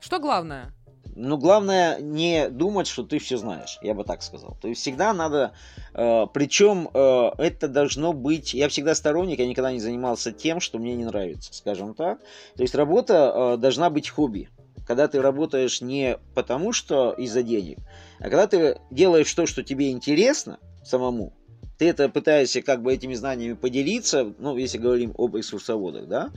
Что главное? Ну, главное не думать, что ты все знаешь, я бы так сказал. То есть всегда надо, э, причем э, это должно быть, я всегда сторонник, я никогда не занимался тем, что мне не нравится, скажем так. То есть работа э, должна быть хобби. Когда ты работаешь не потому, что из-за денег, а когда ты делаешь то, что тебе интересно самому, ты это пытаешься как бы этими знаниями поделиться, ну, если говорим об экскурсоводах, да,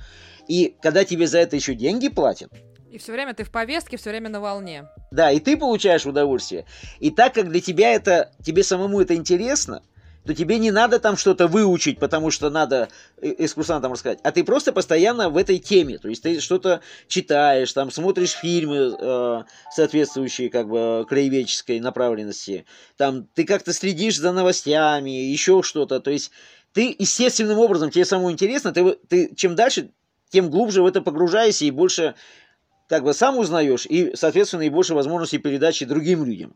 и когда тебе за это еще деньги платят, и все время ты в повестке, все время на волне. Да, и ты получаешь удовольствие. И так как для тебя это, тебе самому это интересно, то тебе не надо там что-то выучить, потому что надо э, экскурсантам рассказать, а ты просто постоянно в этой теме, то есть ты что-то читаешь, там смотришь фильмы э, соответствующие как бы краеведческой направленности, там ты как-то следишь за новостями, еще что-то, то есть ты естественным образом, тебе самому интересно, ты, ты чем дальше, тем глубже в это погружаешься и больше как бы сам узнаешь, и, соответственно, и больше возможностей передачи другим людям.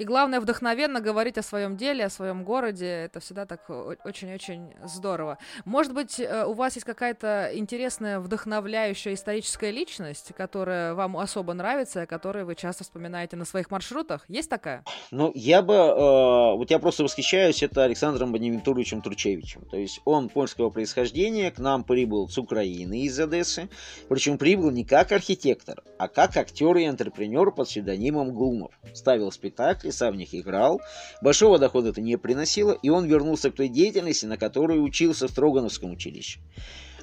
И главное, вдохновенно говорить о своем деле, о своем городе. Это всегда так очень-очень здорово. Может быть, э, у вас есть какая-то интересная, вдохновляющая историческая личность, которая вам особо нравится, о которой вы часто вспоминаете на своих маршрутах? Есть такая? Ну, я бы... Э, вот я просто восхищаюсь, это Александром Боневентуровичем Тручевичем. То есть он польского происхождения, к нам прибыл с Украины, из Одессы. Причем прибыл не как архитектор, а как актер и интерпренер под псевдонимом Глумов. Ставил спектакль и сам в них играл. Большого дохода это не приносило, и он вернулся к той деятельности, на которой учился в Строгановском училище.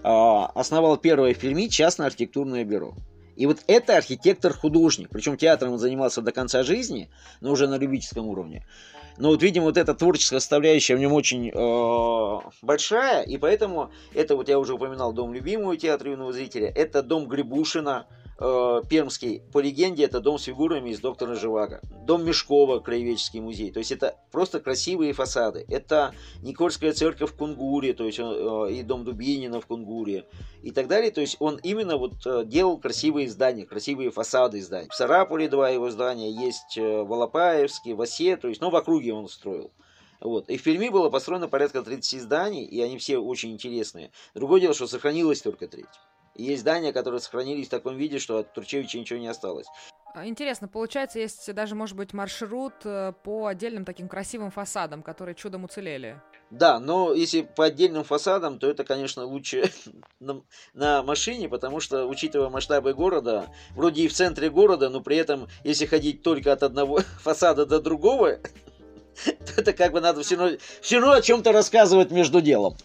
А, основал первое в Перми частное архитектурное бюро. И вот это архитектор-художник. Причем театром он занимался до конца жизни, но уже на любительском уровне. Но вот, видимо, вот эта творческая составляющая в нем очень э, большая, и поэтому это вот я уже упоминал дом любимого театра юного зрителя, это дом Грибушина, э, Пермский, по легенде, это дом с фигурами из доктора Живаго. Дом Мешкова, краеведческий музей. То есть это просто красивые фасады. Это Никольская церковь в Кунгуре, то есть э, и дом Дубинина в Кунгуре и так далее. То есть он именно вот э, делал красивые здания, красивые фасады зданий. В Сарапуле два его здания, есть э, в Алапаевске, в Осе, то есть, ну, в округе он строил. Вот. И в Перми было построено порядка 30 зданий, и они все очень интересные. Другое дело, что сохранилось только треть. И есть здания, которые сохранились в таком виде, что от Турчевича ничего не осталось. А, интересно, получается, есть даже, может быть, маршрут э, по отдельным таким красивым фасадам, которые чудом уцелели. Да, но если по отдельным фасадам, то это, конечно, лучше на, на машине, потому что, учитывая масштабы города, вроде и в центре города, но при этом, если ходить только от одного фасада до другого, то это как бы надо все равно, все равно о чем-то рассказывать между делом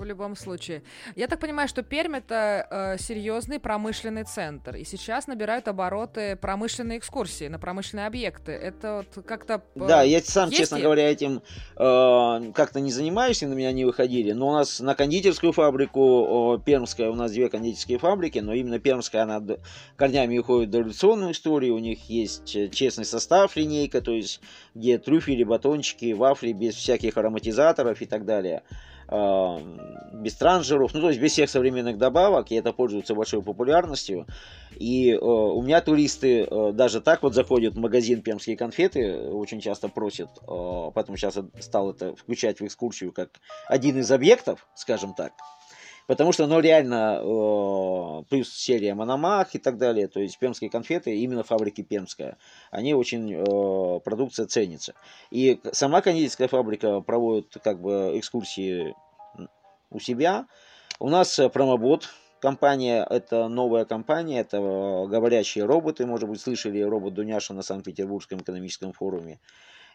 в любом случае. Я так понимаю, что Пермь это э, серьезный промышленный центр, и сейчас набирают обороты промышленные экскурсии на промышленные объекты. Это вот как-то... Э, да, я сам, есть честно и... говоря, этим э, как-то не занимаюсь, и на меня не выходили. Но у нас на кондитерскую фабрику э, Пермская, у нас две кондитерские фабрики, но именно Пермская, она корнями уходит в революционную историю. У них есть э, честный состав, линейка, то есть где трюфели, батончики, вафли без всяких ароматизаторов и так далее без транжиров, ну то есть без всех современных добавок, и это пользуется большой популярностью. И э, у меня туристы э, даже так вот заходят в магазин пермские конфеты, очень часто просят, э, поэтому сейчас стал это включать в экскурсию как один из объектов, скажем так. Потому что, ну, реально, э, плюс серия Мономах и так далее, то есть пермские конфеты, именно фабрики Пермская, они очень, э, продукция ценится. И сама кондитерская фабрика проводит, как бы, экскурсии у себя. У нас промобот, компания, это новая компания, это говорящие роботы, может быть, слышали робот Дуняша на Санкт-Петербургском экономическом форуме.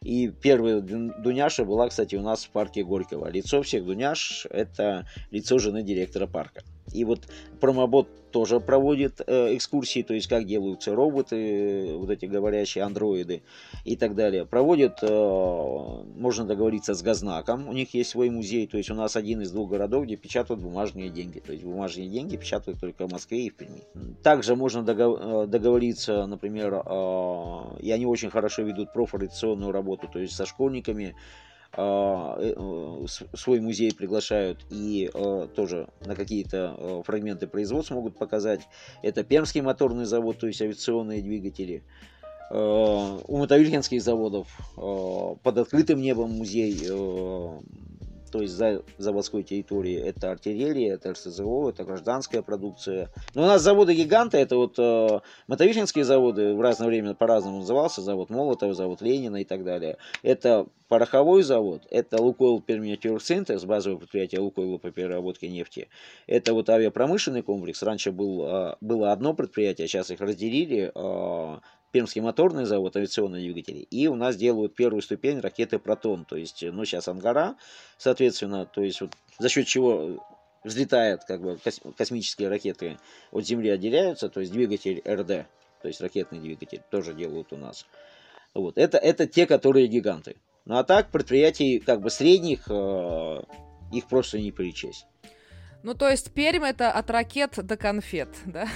И первая Дуняша была, кстати, у нас в парке Горького. Лицо всех Дуняш – это лицо жены директора парка. И вот промобот тоже проводит э, экскурсии, то есть как делаются роботы, вот эти говорящие андроиды и так далее. Проводит, э, можно договориться с Газнаком, у них есть свой музей, то есть у нас один из двух городов, где печатают бумажные деньги. То есть бумажные деньги печатают только в Москве и в Перми. Также можно э, договориться, например, э, и они очень хорошо ведут профориентационную работу, то есть со школьниками, свой музей приглашают и э, тоже на какие-то фрагменты производства могут показать. Это Пермский моторный завод, то есть авиационные двигатели. У мотовилькинских заводов под открытым небом музей то есть за заводской территории это артиллерия, это РСЗО, это гражданская продукция. Но у нас заводы-гиганты, это вот э, мотовишинские заводы, в разное время по-разному назывался, завод Молотова, завод Ленина и так далее. Это пороховой завод, это Лукойл Пермиатюрсинтез, базовое предприятие Лукойла по переработке нефти. Это вот авиапромышленный комплекс. Раньше был, э, было одно предприятие, сейчас их разделили. Э, Пермский моторный завод авиационные двигатели, и у нас делают первую ступень ракеты «Протон», то есть, ну, сейчас «Ангара», соответственно, то есть, вот, за счет чего взлетают, как бы, космические ракеты от Земли отделяются, то есть, двигатель РД, то есть, ракетный двигатель, тоже делают у нас. Вот, это, это те, которые гиганты. Ну, а так, предприятий, как бы, средних, э, их просто не перечесть. Ну, то есть Пермь это от ракет до конфет, да?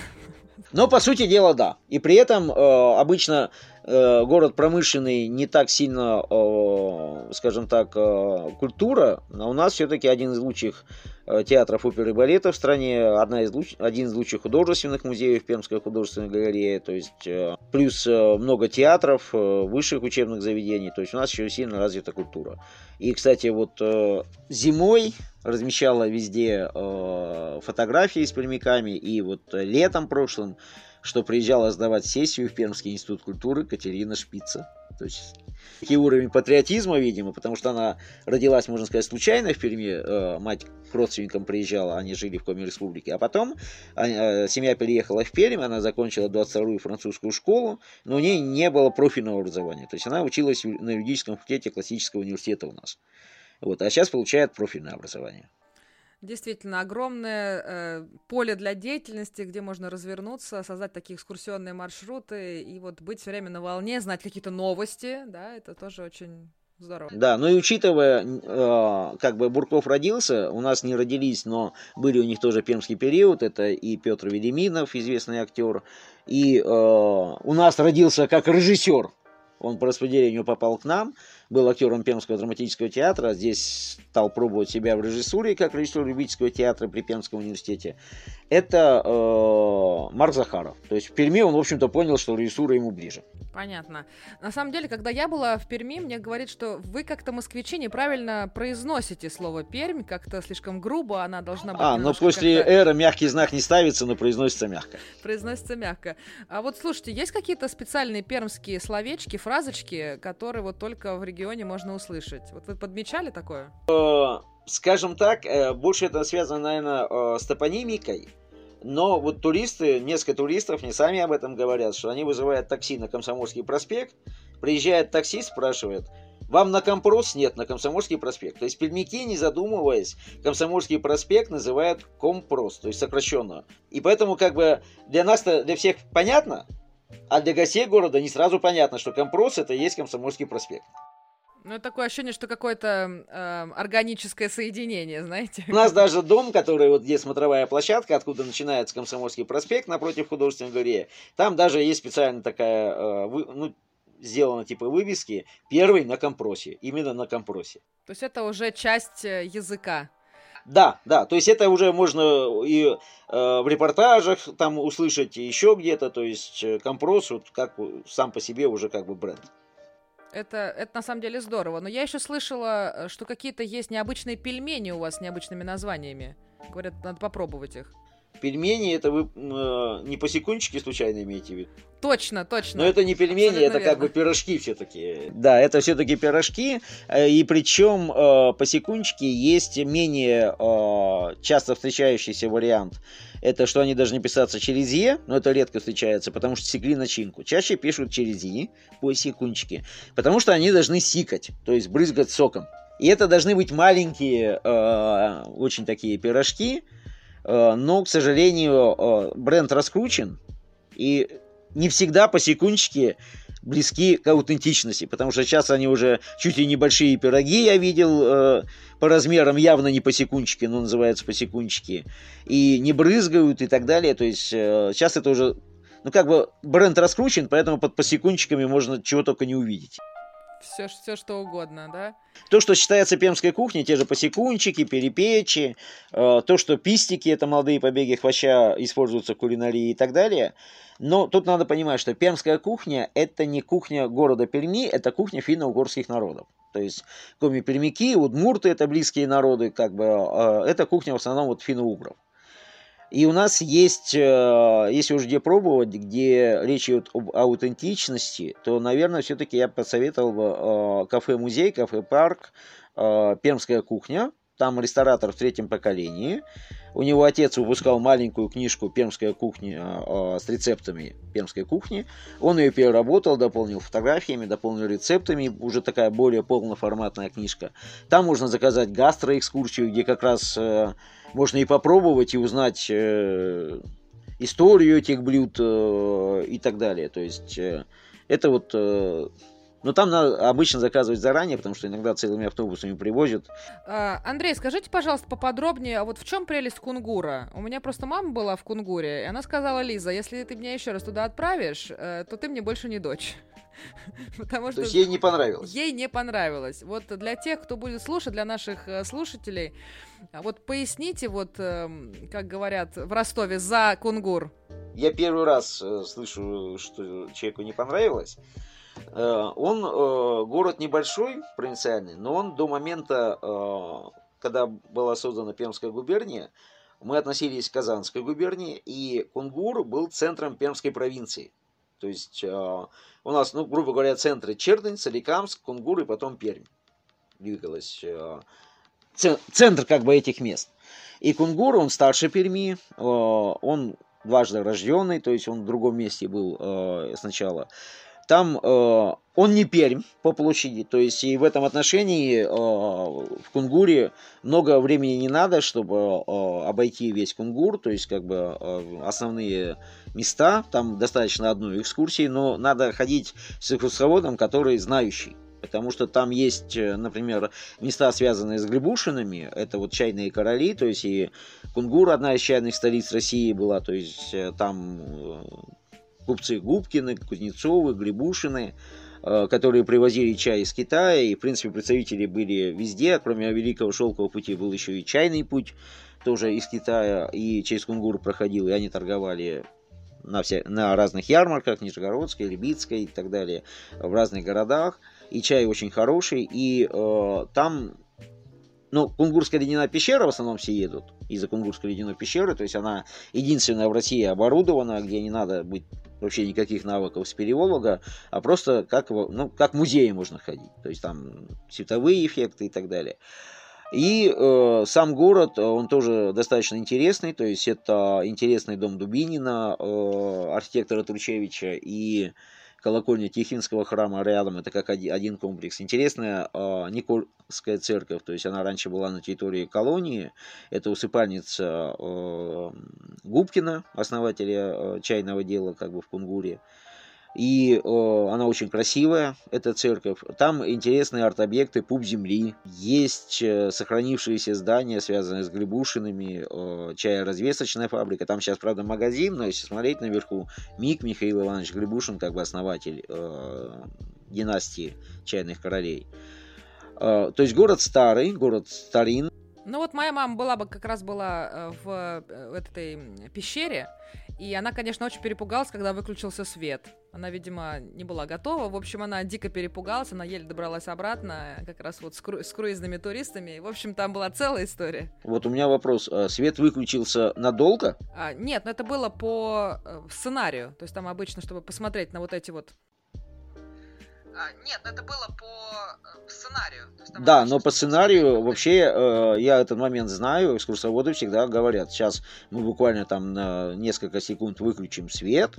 Но, по сути дела, да. И при этом э, обычно город промышленный не так сильно, э, скажем так, э, культура, но у нас все-таки один из лучших э, театров оперы и балета в стране, одна из луч... один из лучших художественных музеев Пермская художественная галерея, то есть э, плюс э, много театров, э, высших учебных заведений, то есть у нас еще сильно развита культура. И, кстати, вот э, зимой размещала везде э, фотографии с пермяками, и вот летом прошлым, что приезжала сдавать сессию в Пермский институт культуры Катерина Шпица. То есть такой уровень патриотизма, видимо, потому что она родилась, можно сказать, случайно в Перми, э, мать к родственникам приезжала, они жили в Коми Республике, а потом э, семья переехала в Пермь, она закончила 22-ю французскую школу, но у нее не было профильного образования, то есть она училась на юридическом факультете классического университета у нас. Вот, а сейчас получает профильное образование. Действительно, огромное э, поле для деятельности, где можно развернуться, создать такие экскурсионные маршруты и вот быть все время на волне, знать какие-то новости, да, это тоже очень здорово. Да, ну и учитывая, э, как бы Бурков родился, у нас не родились, но были у них тоже пермский период, это и Петр Ведеминов, известный актер, и э, у нас родился как режиссер, он по распределению попал к нам, был актером Пермского драматического театра, здесь стал пробовать себя в режиссуре как режиссер любительского театра при Пермском университете. Это э, Марк Захаров. То есть в Перми он, в общем-то, понял, что режиссура ему ближе. Понятно. На самом деле, когда я была в Перми, мне говорит, что вы как-то москвичи неправильно произносите слово Пермь, как-то слишком грубо, она должна быть. А, но после эра мягкий знак не ставится, но произносится мягко. Произносится мягко. А вот слушайте, есть какие-то специальные пермские словечки, фразочки, которые вот только в регионе можно услышать? Вот вы подмечали такое? Э, скажем так, э, больше это связано, наверное, э, с топонимикой. Но вот туристы, несколько туристов не сами об этом говорят, что они вызывают такси на Комсомольский проспект, приезжает таксист, спрашивает, вам на Компрос? Нет, на Комсомольский проспект. То есть пермяки, не задумываясь, Комсомольский проспект называют Компрос, то есть сокращенно. И поэтому как бы для нас, для всех понятно, а для гостей города не сразу понятно, что Компрос это и есть Комсомольский проспект. Ну, такое ощущение, что какое-то э, органическое соединение, знаете. У нас даже дом, который вот где смотровая площадка, откуда начинается Комсомольский проспект напротив художественной галереи, там даже есть специально такая, э, вы, ну, сделана типа вывески, первый на компросе, именно на компросе. То есть это уже часть э, языка. Да, да, то есть это уже можно и э, в репортажах там услышать, еще где-то, то есть э, компрос вот как сам по себе уже как бы бренд. Это, это на самом деле здорово. Но я еще слышала, э, что какие-то есть необычные пельмени у вас с необычными названиями. Говорят, надо попробовать их. Пельмени это вы э, не по секундчике случайно имеете в виду? Точно, точно. Но это не пельмени, Абсолютно это верно. как бы пирожки все-таки. Да, это все-таки пирожки, э, и причем э, по секундчике есть менее э, часто встречающийся вариант. Это что они должны писаться через Е, но это редко встречается, потому что секли начинку. Чаще пишут через И по секундчике, потому что они должны сикать, то есть брызгать соком. И это должны быть маленькие, э, очень такие пирожки, но, к сожалению, э, бренд раскручен, и не всегда по секундчике близки к аутентичности, потому что сейчас они уже чуть ли небольшие пироги я видел э, по размерам, явно не по секундчике, но называются по секундчике, и не брызгают и так далее, то есть э, сейчас это уже, ну как бы бренд раскручен, поэтому под посекундчиками можно чего только не увидеть все, все что угодно, да? То, что считается пермской кухней, те же посекунчики, перепечи, э, то, что пистики, это молодые побеги хвоща, используются в кулинарии и так далее. Но тут надо понимать, что пермская кухня – это не кухня города Перми, это кухня финно-угорских народов. То есть коми-пермяки, удмурты – это близкие народы, как бы, э, это кухня в основном вот финно-угров. И у нас есть, э, если уж где пробовать, где речь идет об аутентичности, то, наверное, все-таки я посоветовал бы э, кафе-музей, кафе-парк, э, пермская кухня. Там ресторатор в третьем поколении. У него отец выпускал маленькую книжку «Пермская кухня» с рецептами пермской кухни. Он ее переработал, дополнил фотографиями, дополнил рецептами. Уже такая более полноформатная книжка. Там можно заказать гастроэкскурсию, где как раз можно и попробовать, и узнать э, историю этих блюд э, и так далее. То есть э, это вот... Э, но там надо обычно заказывать заранее, потому что иногда целыми автобусами привозят. А, Андрей, скажите, пожалуйста, поподробнее, а вот в чем прелесть кунгура? У меня просто мама была в кунгуре, и она сказала, Лиза, если ты меня еще раз туда отправишь, э, то ты мне больше не дочь. Потому что То есть ей не понравилось? Ей не понравилось. Вот для тех, кто будет слушать, для наших э, слушателей, а вот поясните, вот, эм, как говорят в Ростове, за кунгур. Я первый раз э, слышу, что человеку не понравилось. Э, он город небольшой, провинциальный, но он до момента, когда была создана Пермская губерния, мы относились к Казанской губернии, и Кунгур был центром Пермской провинции. То есть у нас, ну, грубо говоря, центры Чердынь, Соликамск, Кунгур и потом Пермь двигалась. Э, центр как бы этих мест. И Кунгур, он старше Перми, э, он дважды рожденный, то есть он в другом месте был э, сначала. Там он не Пермь по площади, то есть и в этом отношении в Кунгуре много времени не надо, чтобы обойти весь Кунгур, то есть как бы основные места, там достаточно одной экскурсии, но надо ходить с экскурсоводом, который знающий. Потому что там есть, э, например, места, связанные с Грибушинами. Это вот чайные короли, то есть и Кунгур, одна из чайных столиц России была, то есть э, там э, купцы Губкины, Кузнецовы, Грибушины, которые привозили чай из Китая, и, в принципе, представители были везде, кроме Великого Шелкового пути был еще и чайный путь, тоже из Китая, и через Кунгур проходил, и они торговали на, все, на разных ярмарках, Нижегородской, Либицкой и так далее, в разных городах. И чай очень хороший, и э, там, ну, Кунгурская ледяная пещера в основном все едут из-за Кунгурской ледяной пещеры, то есть она единственная в России оборудована, где не надо быть вообще никаких навыков спелеолога, а просто как, ну, как в музее можно ходить, то есть там световые эффекты и так далее. И э, сам город, э, он тоже достаточно интересный, то есть это интересный дом Дубинина, э, архитектора Тручевича и колокольня Тихинского храма рядом, это как один комплекс. Интересная э, Никольская церковь, то есть она раньше была на территории колонии, это усыпальница э, Губкина, основателя э, чайного дела как бы в Кунгуре. И э, она очень красивая, эта церковь. Там интересные арт-объекты, пуп земли. Есть э, сохранившиеся здания, связанные с Глебушинами, э, чая-развесочная фабрика. Там сейчас, правда, магазин, но если смотреть наверху, Мик Михаил Иванович Глебушин, как бы основатель э, династии чайных королей. Э, то есть город старый, город старин. Ну вот моя мама была бы как раз была э, э, в этой пещере, и она, конечно, очень перепугалась, когда выключился свет. Она, видимо, не была готова. В общем, она дико перепугалась, она еле добралась обратно, как раз вот с, кру- с круизными туристами. В общем, там была целая история. Вот у меня вопрос. А свет выключился надолго? А, нет, но это было по э, сценарию. То есть там обычно, чтобы посмотреть на вот эти вот а, нет, это было по э, сценарию. да, но по сценарию вообще э, я этот момент знаю, экскурсоводы всегда говорят, сейчас мы буквально там на несколько секунд выключим свет,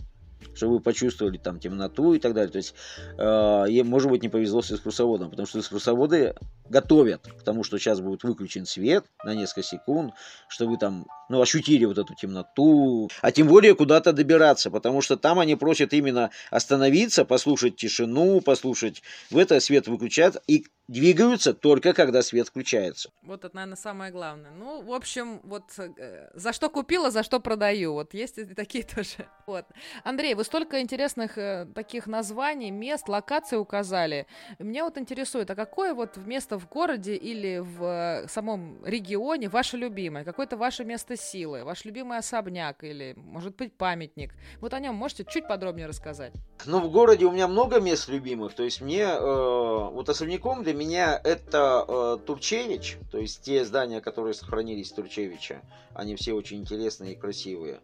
чтобы вы почувствовали там темноту и так далее. То есть, э, может быть, не повезло с экскурсоводом, потому что экскурсоводы готовят к тому, что сейчас будет выключен свет на несколько секунд, что вы там, ну, ощутили вот эту темноту, а тем более куда-то добираться, потому что там они просят именно остановиться, послушать тишину, послушать, в это свет выключат и двигаются только когда свет включается. Вот это, наверное, самое главное. Ну, в общем, вот э, за что купила, за что продаю. Вот есть и такие тоже. Вот. Андрей, вы столько интересных э, таких названий, мест, локаций указали. Мне вот интересует, а какое вот место в городе или в э, самом регионе ваше любимое? Какое-то ваше место силы? Ваш любимый особняк или, может быть, памятник? Вот о нем можете чуть подробнее рассказать? Ну, в городе у меня много мест любимых. То есть мне э, вот особняком для меня это э, Турчевич, то есть те здания, которые сохранились Турчевича, они все очень интересные и красивые.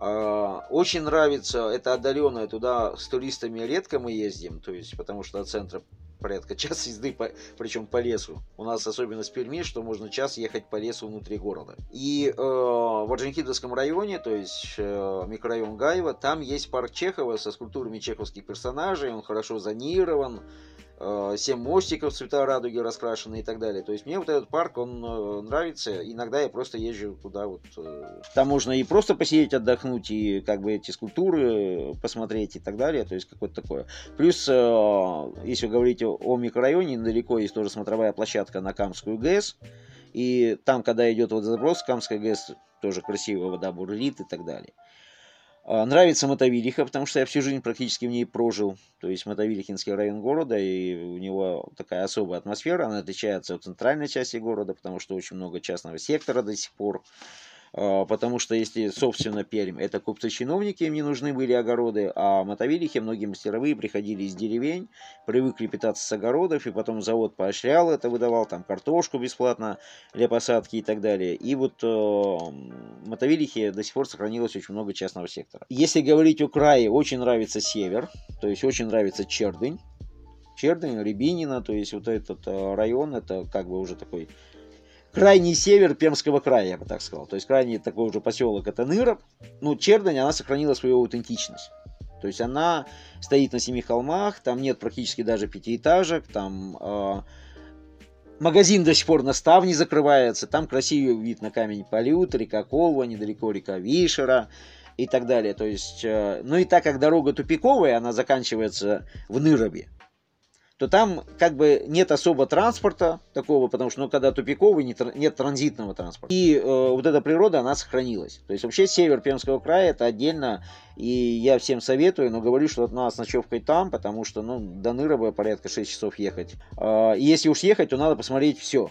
Э, очень нравится, это отдаленное, туда с туристами редко мы ездим, то есть потому что от центра порядка час езды, по, причем по лесу. У нас особенность Перми, что можно час ехать по лесу внутри города. И э, в Орджоникидзевском районе, то есть э, микрорайон Гаева, там есть парк Чехова со скульптурами чеховских персонажей, он хорошо зонирован, Э, семь мостиков цвета радуги раскрашены и так далее. То есть мне вот этот парк, он э, нравится. Иногда я просто езжу куда вот. Э, там можно и просто посидеть, отдохнуть, и как бы эти скульптуры посмотреть и так далее. То есть какое-то такое. Плюс, если говорить о микрорайоне, недалеко есть тоже смотровая площадка на Камскую ГЭС. И там, когда идет вот заброс, Камская ГЭС тоже красивая вода бурлит и так далее. А, нравится Мотовилиха, потому что я всю жизнь практически в ней прожил. То есть Мотовилихинский район города, и у него такая особая атмосфера. Она отличается от центральной части города, потому что очень много частного сектора до сих пор. А, потому что если, собственно, Пермь, это купцы-чиновники, им не нужны были огороды, а мотовилихи, многие мастеровые приходили из деревень, привыкли питаться с огородов, и потом завод поощрял это, выдавал там картошку бесплатно для посадки и так далее. И вот э, мотовилихи до сих пор сохранилось очень много частного сектора. Если говорить о крае, очень нравится север, то есть очень нравится Чердынь. Чердынь, Рябинина, то есть вот этот э, район, это как бы уже такой крайний север Пермского края, я бы так сказал. То есть крайний такой уже поселок это Ныроб. Ну, Чердань, она сохранила свою аутентичность. То есть она стоит на семи холмах, там нет практически даже пятиэтажек, там э, магазин до сих пор на ставне закрывается, там красивый вид на камень Полют, река Колва, недалеко река Вишера и так далее. То есть, э, ну и так как дорога тупиковая, она заканчивается в Ныробе, то там как бы нет особо транспорта такого, потому что ну, когда тупиковый, нет, транзитного транспорта. И э, вот эта природа, она сохранилась. То есть вообще север Пермского края это отдельно, и я всем советую, но говорю, что у нас ночевкой там, потому что ну, до Нырова порядка 6 часов ехать. Э, если уж ехать, то надо посмотреть все.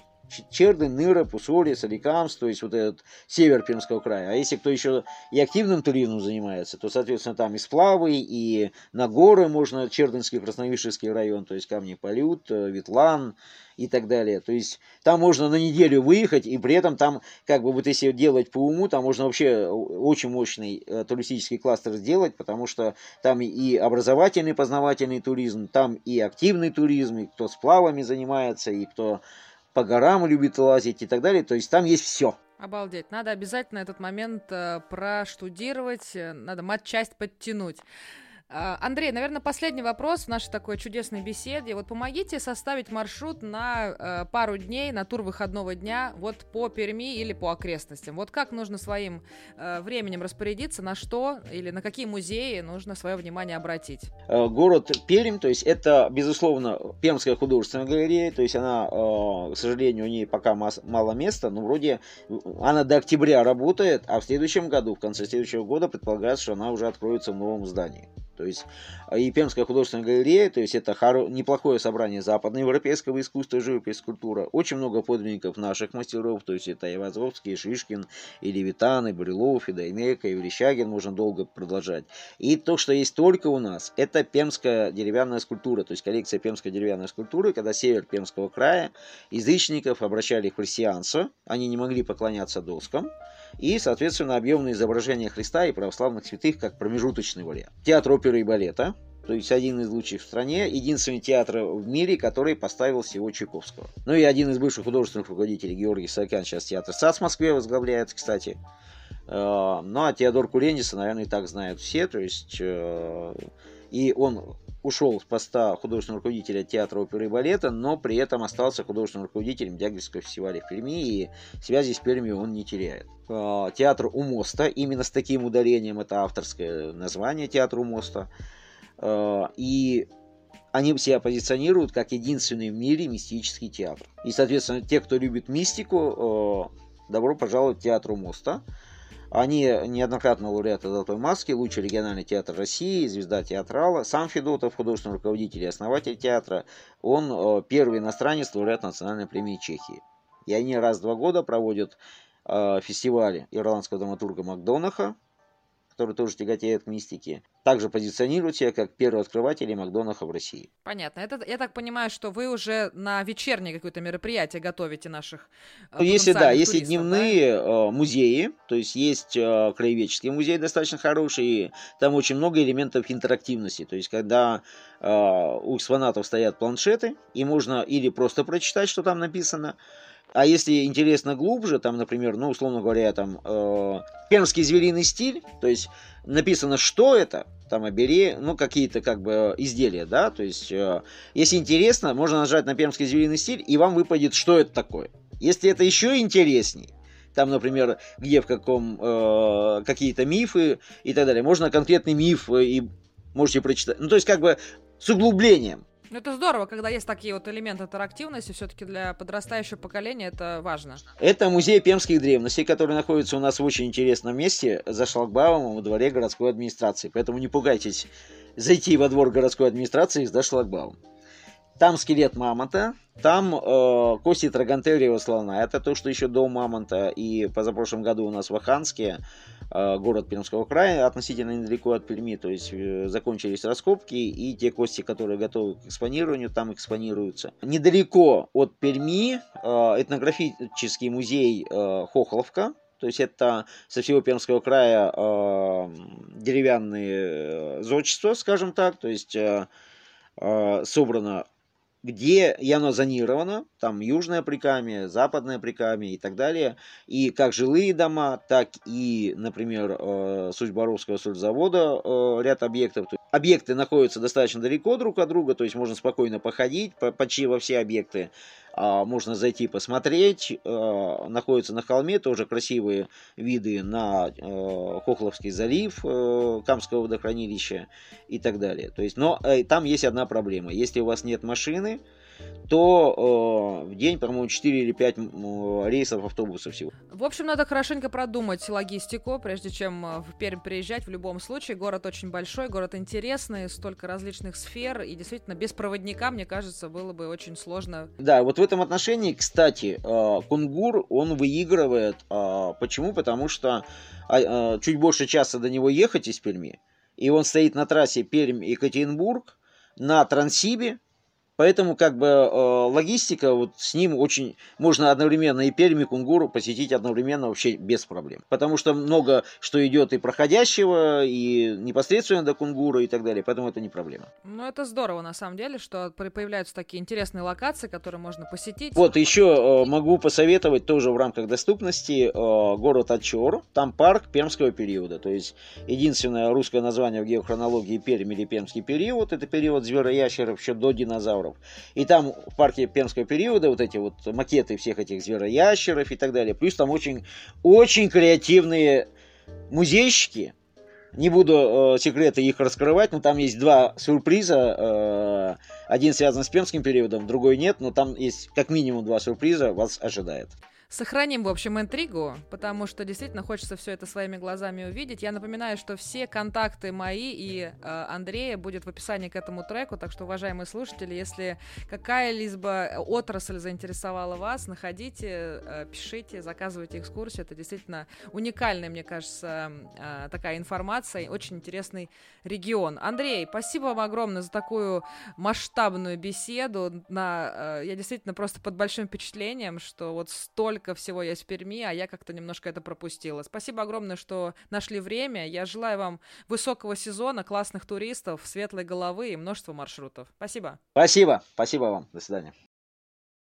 Чердынь, Ныра, Пусоли, Соликамс, то есть вот этот север Пермского края. А если кто еще и активным туризмом занимается, то, соответственно, там и сплавы, и на горы можно, Чердынский, Красновишевский район, то есть Камни Полют, э, Ветлан и так далее. То есть там можно на неделю выехать, и при этом там, как бы вот если делать по уму, там можно вообще очень мощный э, туристический кластер сделать, потому что там и образовательный, познавательный туризм, там и активный туризм, и кто сплавами занимается, и кто по горам любит лазить и так далее. То есть там есть все. Обалдеть. Надо обязательно этот момент э, проштудировать, надо матчасть подтянуть. А, Андрей, наверное, последний вопрос в нашей такой чудесной беседе. Вот помогите составить маршрут на э, пару дней, на тур выходного дня, вот по Перми или по окрестностям. Вот как нужно своим э, временем распорядиться, на что или на какие музеи нужно свое внимание обратить? Э, город Пермь, то есть это, безусловно, Пермская художественная галерея, то есть она, к сожалению, у нее пока мало места, но вроде она до октября работает, а в следующем году, в конце следующего года, предполагается, что она уже откроется в новом здании. То есть а, и Пермская художественная галерея, то есть это хоро... неплохое собрание западноевропейского искусства, живопись, скульптура. Очень много подлинников наших мастеров, то есть это и Шишкин, и Левитан, и Брилов, и Даймека, и Верещагин, можно долго продолжать. И то, что есть только у нас, это пермская деревянная скульптура, то есть коллекция пермской деревянной скульптуры, когда север Пермского края язычников обращали в христианство, они не могли поклоняться доскам, и, соответственно, объемное изображение Христа и православных святых как промежуточный вариант. Театр оперы и балета, то есть один из лучших в стране, единственный театр в мире, который поставил всего Чайковского. Ну и один из бывших художественных руководителей Георгий Саакян сейчас театр САЦ в Москве возглавляет, кстати. Э, ну, а Теодор Курендиса, наверное, и так знают все. То есть, и он ушел с поста художественного руководителя театра оперы и балета, но при этом остался художественным руководителем Дягильского фестиваля в Перми, и связи с Пермью он не теряет. Театр у моста, именно с таким ударением, это авторское название театра у моста. И они себя позиционируют как единственный в мире мистический театр. И, соответственно, те, кто любит мистику, э, добро пожаловать в театру Моста. Они неоднократно лауреаты «Золотой маски», лучший региональный театр России, звезда театрала. Сам Федотов, художественный руководитель и основатель театра, он э, первый иностранец, лауреат национальной премии Чехии. И они раз в два года проводят э, фестивали ирландского драматурга Макдонаха, который тоже тяготеет к мистике, также позиционирует себя как первый открыватель Макдонаха в России. Понятно. Это, я так понимаю, что вы уже на вечернее какое-то мероприятие готовите наших э, ну, Если да, если дневные да? Э, музеи, то есть есть э, краеведческий музей достаточно хороший, и там очень много элементов интерактивности. То есть когда у экспонатов стоят планшеты, и можно или просто прочитать, что там написано, а если интересно глубже, там, например, ну, условно говоря, там, э, пермский звериный стиль, то есть написано, что это, там, обери, ну, какие-то, как бы, изделия, да, то есть, э, если интересно, можно нажать на пермский звериный стиль, и вам выпадет, что это такое. Если это еще интересней, там, например, где в каком, э, какие-то мифы и так далее, можно конкретный миф э, и можете прочитать, ну, то есть, как бы, с углублением. Ну, это здорово, когда есть такие вот элементы интерактивности, все-таки для подрастающего поколения это важно. Это музей пермских древностей, который находится у нас в очень интересном месте, за шлагбаумом во дворе городской администрации. Поэтому не пугайтесь зайти во двор городской администрации за шлагбаум. Там скелет мамонта, там э, кости трогантериевого слона. Это то, что еще до мамонта. И позапрошлом году у нас в Аханске Э, город Пермского края, относительно недалеко от Перми, то есть э, закончились раскопки, и те кости, которые готовы к экспонированию, там экспонируются. Недалеко от Перми э, этнографический музей Хохловка, то есть это со всего Пермского края деревянные зодчества, скажем так, то есть собрано где оно зонировано, там Южная Прикамье, Западная Прикамье и так далее, и как жилые дома, так и, например, э, Сульборовского сользавода э, ряд объектов. Объекты находятся достаточно далеко друг от друга, то есть можно спокойно походить почти во все объекты, можно зайти посмотреть, э, находятся на холме тоже красивые виды на Хохловский залив Камского водохранилища и так далее. То есть, но там есть одна проблема. Если у вас нет машины, то э, в день, по-моему, 4 или 5 рейсов автобусов всего. В общем, надо хорошенько продумать логистику, прежде чем э, в Пермь приезжать в любом случае. Город очень большой, город интересный, столько различных сфер, и действительно без проводника, мне кажется, было бы очень сложно. Да, вот в этом отношении, кстати, э, Кунгур, он выигрывает. Э, почему? Потому что э, чуть больше часа до него ехать из Перми, и он стоит на трассе Пермь-Екатеринбург, на Транссибе, Поэтому как бы э, логистика вот с ним очень можно одновременно и Пермь, и Кунгуру посетить одновременно вообще без проблем. Потому что много что идет и проходящего, и непосредственно до Кунгура и так далее. Поэтому это не проблема. Ну это здорово на самом деле, что появляются такие интересные локации, которые можно посетить. Вот еще э, могу посоветовать тоже в рамках доступности э, город Ачор. Там парк пермского периода. То есть единственное русское название в геохронологии Пермь или пермский период. Это период звероящеров еще до динозавров динозавров. И там в парке Пермского периода вот эти вот макеты всех этих звероящеров и так далее. Плюс там очень, очень креативные музейщики. Не буду э, секреты их раскрывать, но там есть два сюрприза. Э, один связан с Пермским периодом, другой нет, но там есть как минимум два сюрприза вас ожидает. Сохраним, в общем, интригу, потому что действительно хочется все это своими глазами увидеть. Я напоминаю, что все контакты мои и э, Андрея будет в описании к этому треку, так что, уважаемые слушатели, если какая-либо отрасль заинтересовала вас, находите, э, пишите, заказывайте экскурсию. Это действительно уникальная, мне кажется, э, такая информация, очень интересный регион. Андрей, спасибо вам огромное за такую масштабную беседу. На, э, я действительно просто под большим впечатлением, что вот столько столько всего есть в Перми, а я как-то немножко это пропустила. Спасибо огромное, что нашли время. Я желаю вам высокого сезона, классных туристов, светлой головы и множества маршрутов. Спасибо. Спасибо. Спасибо вам. До свидания.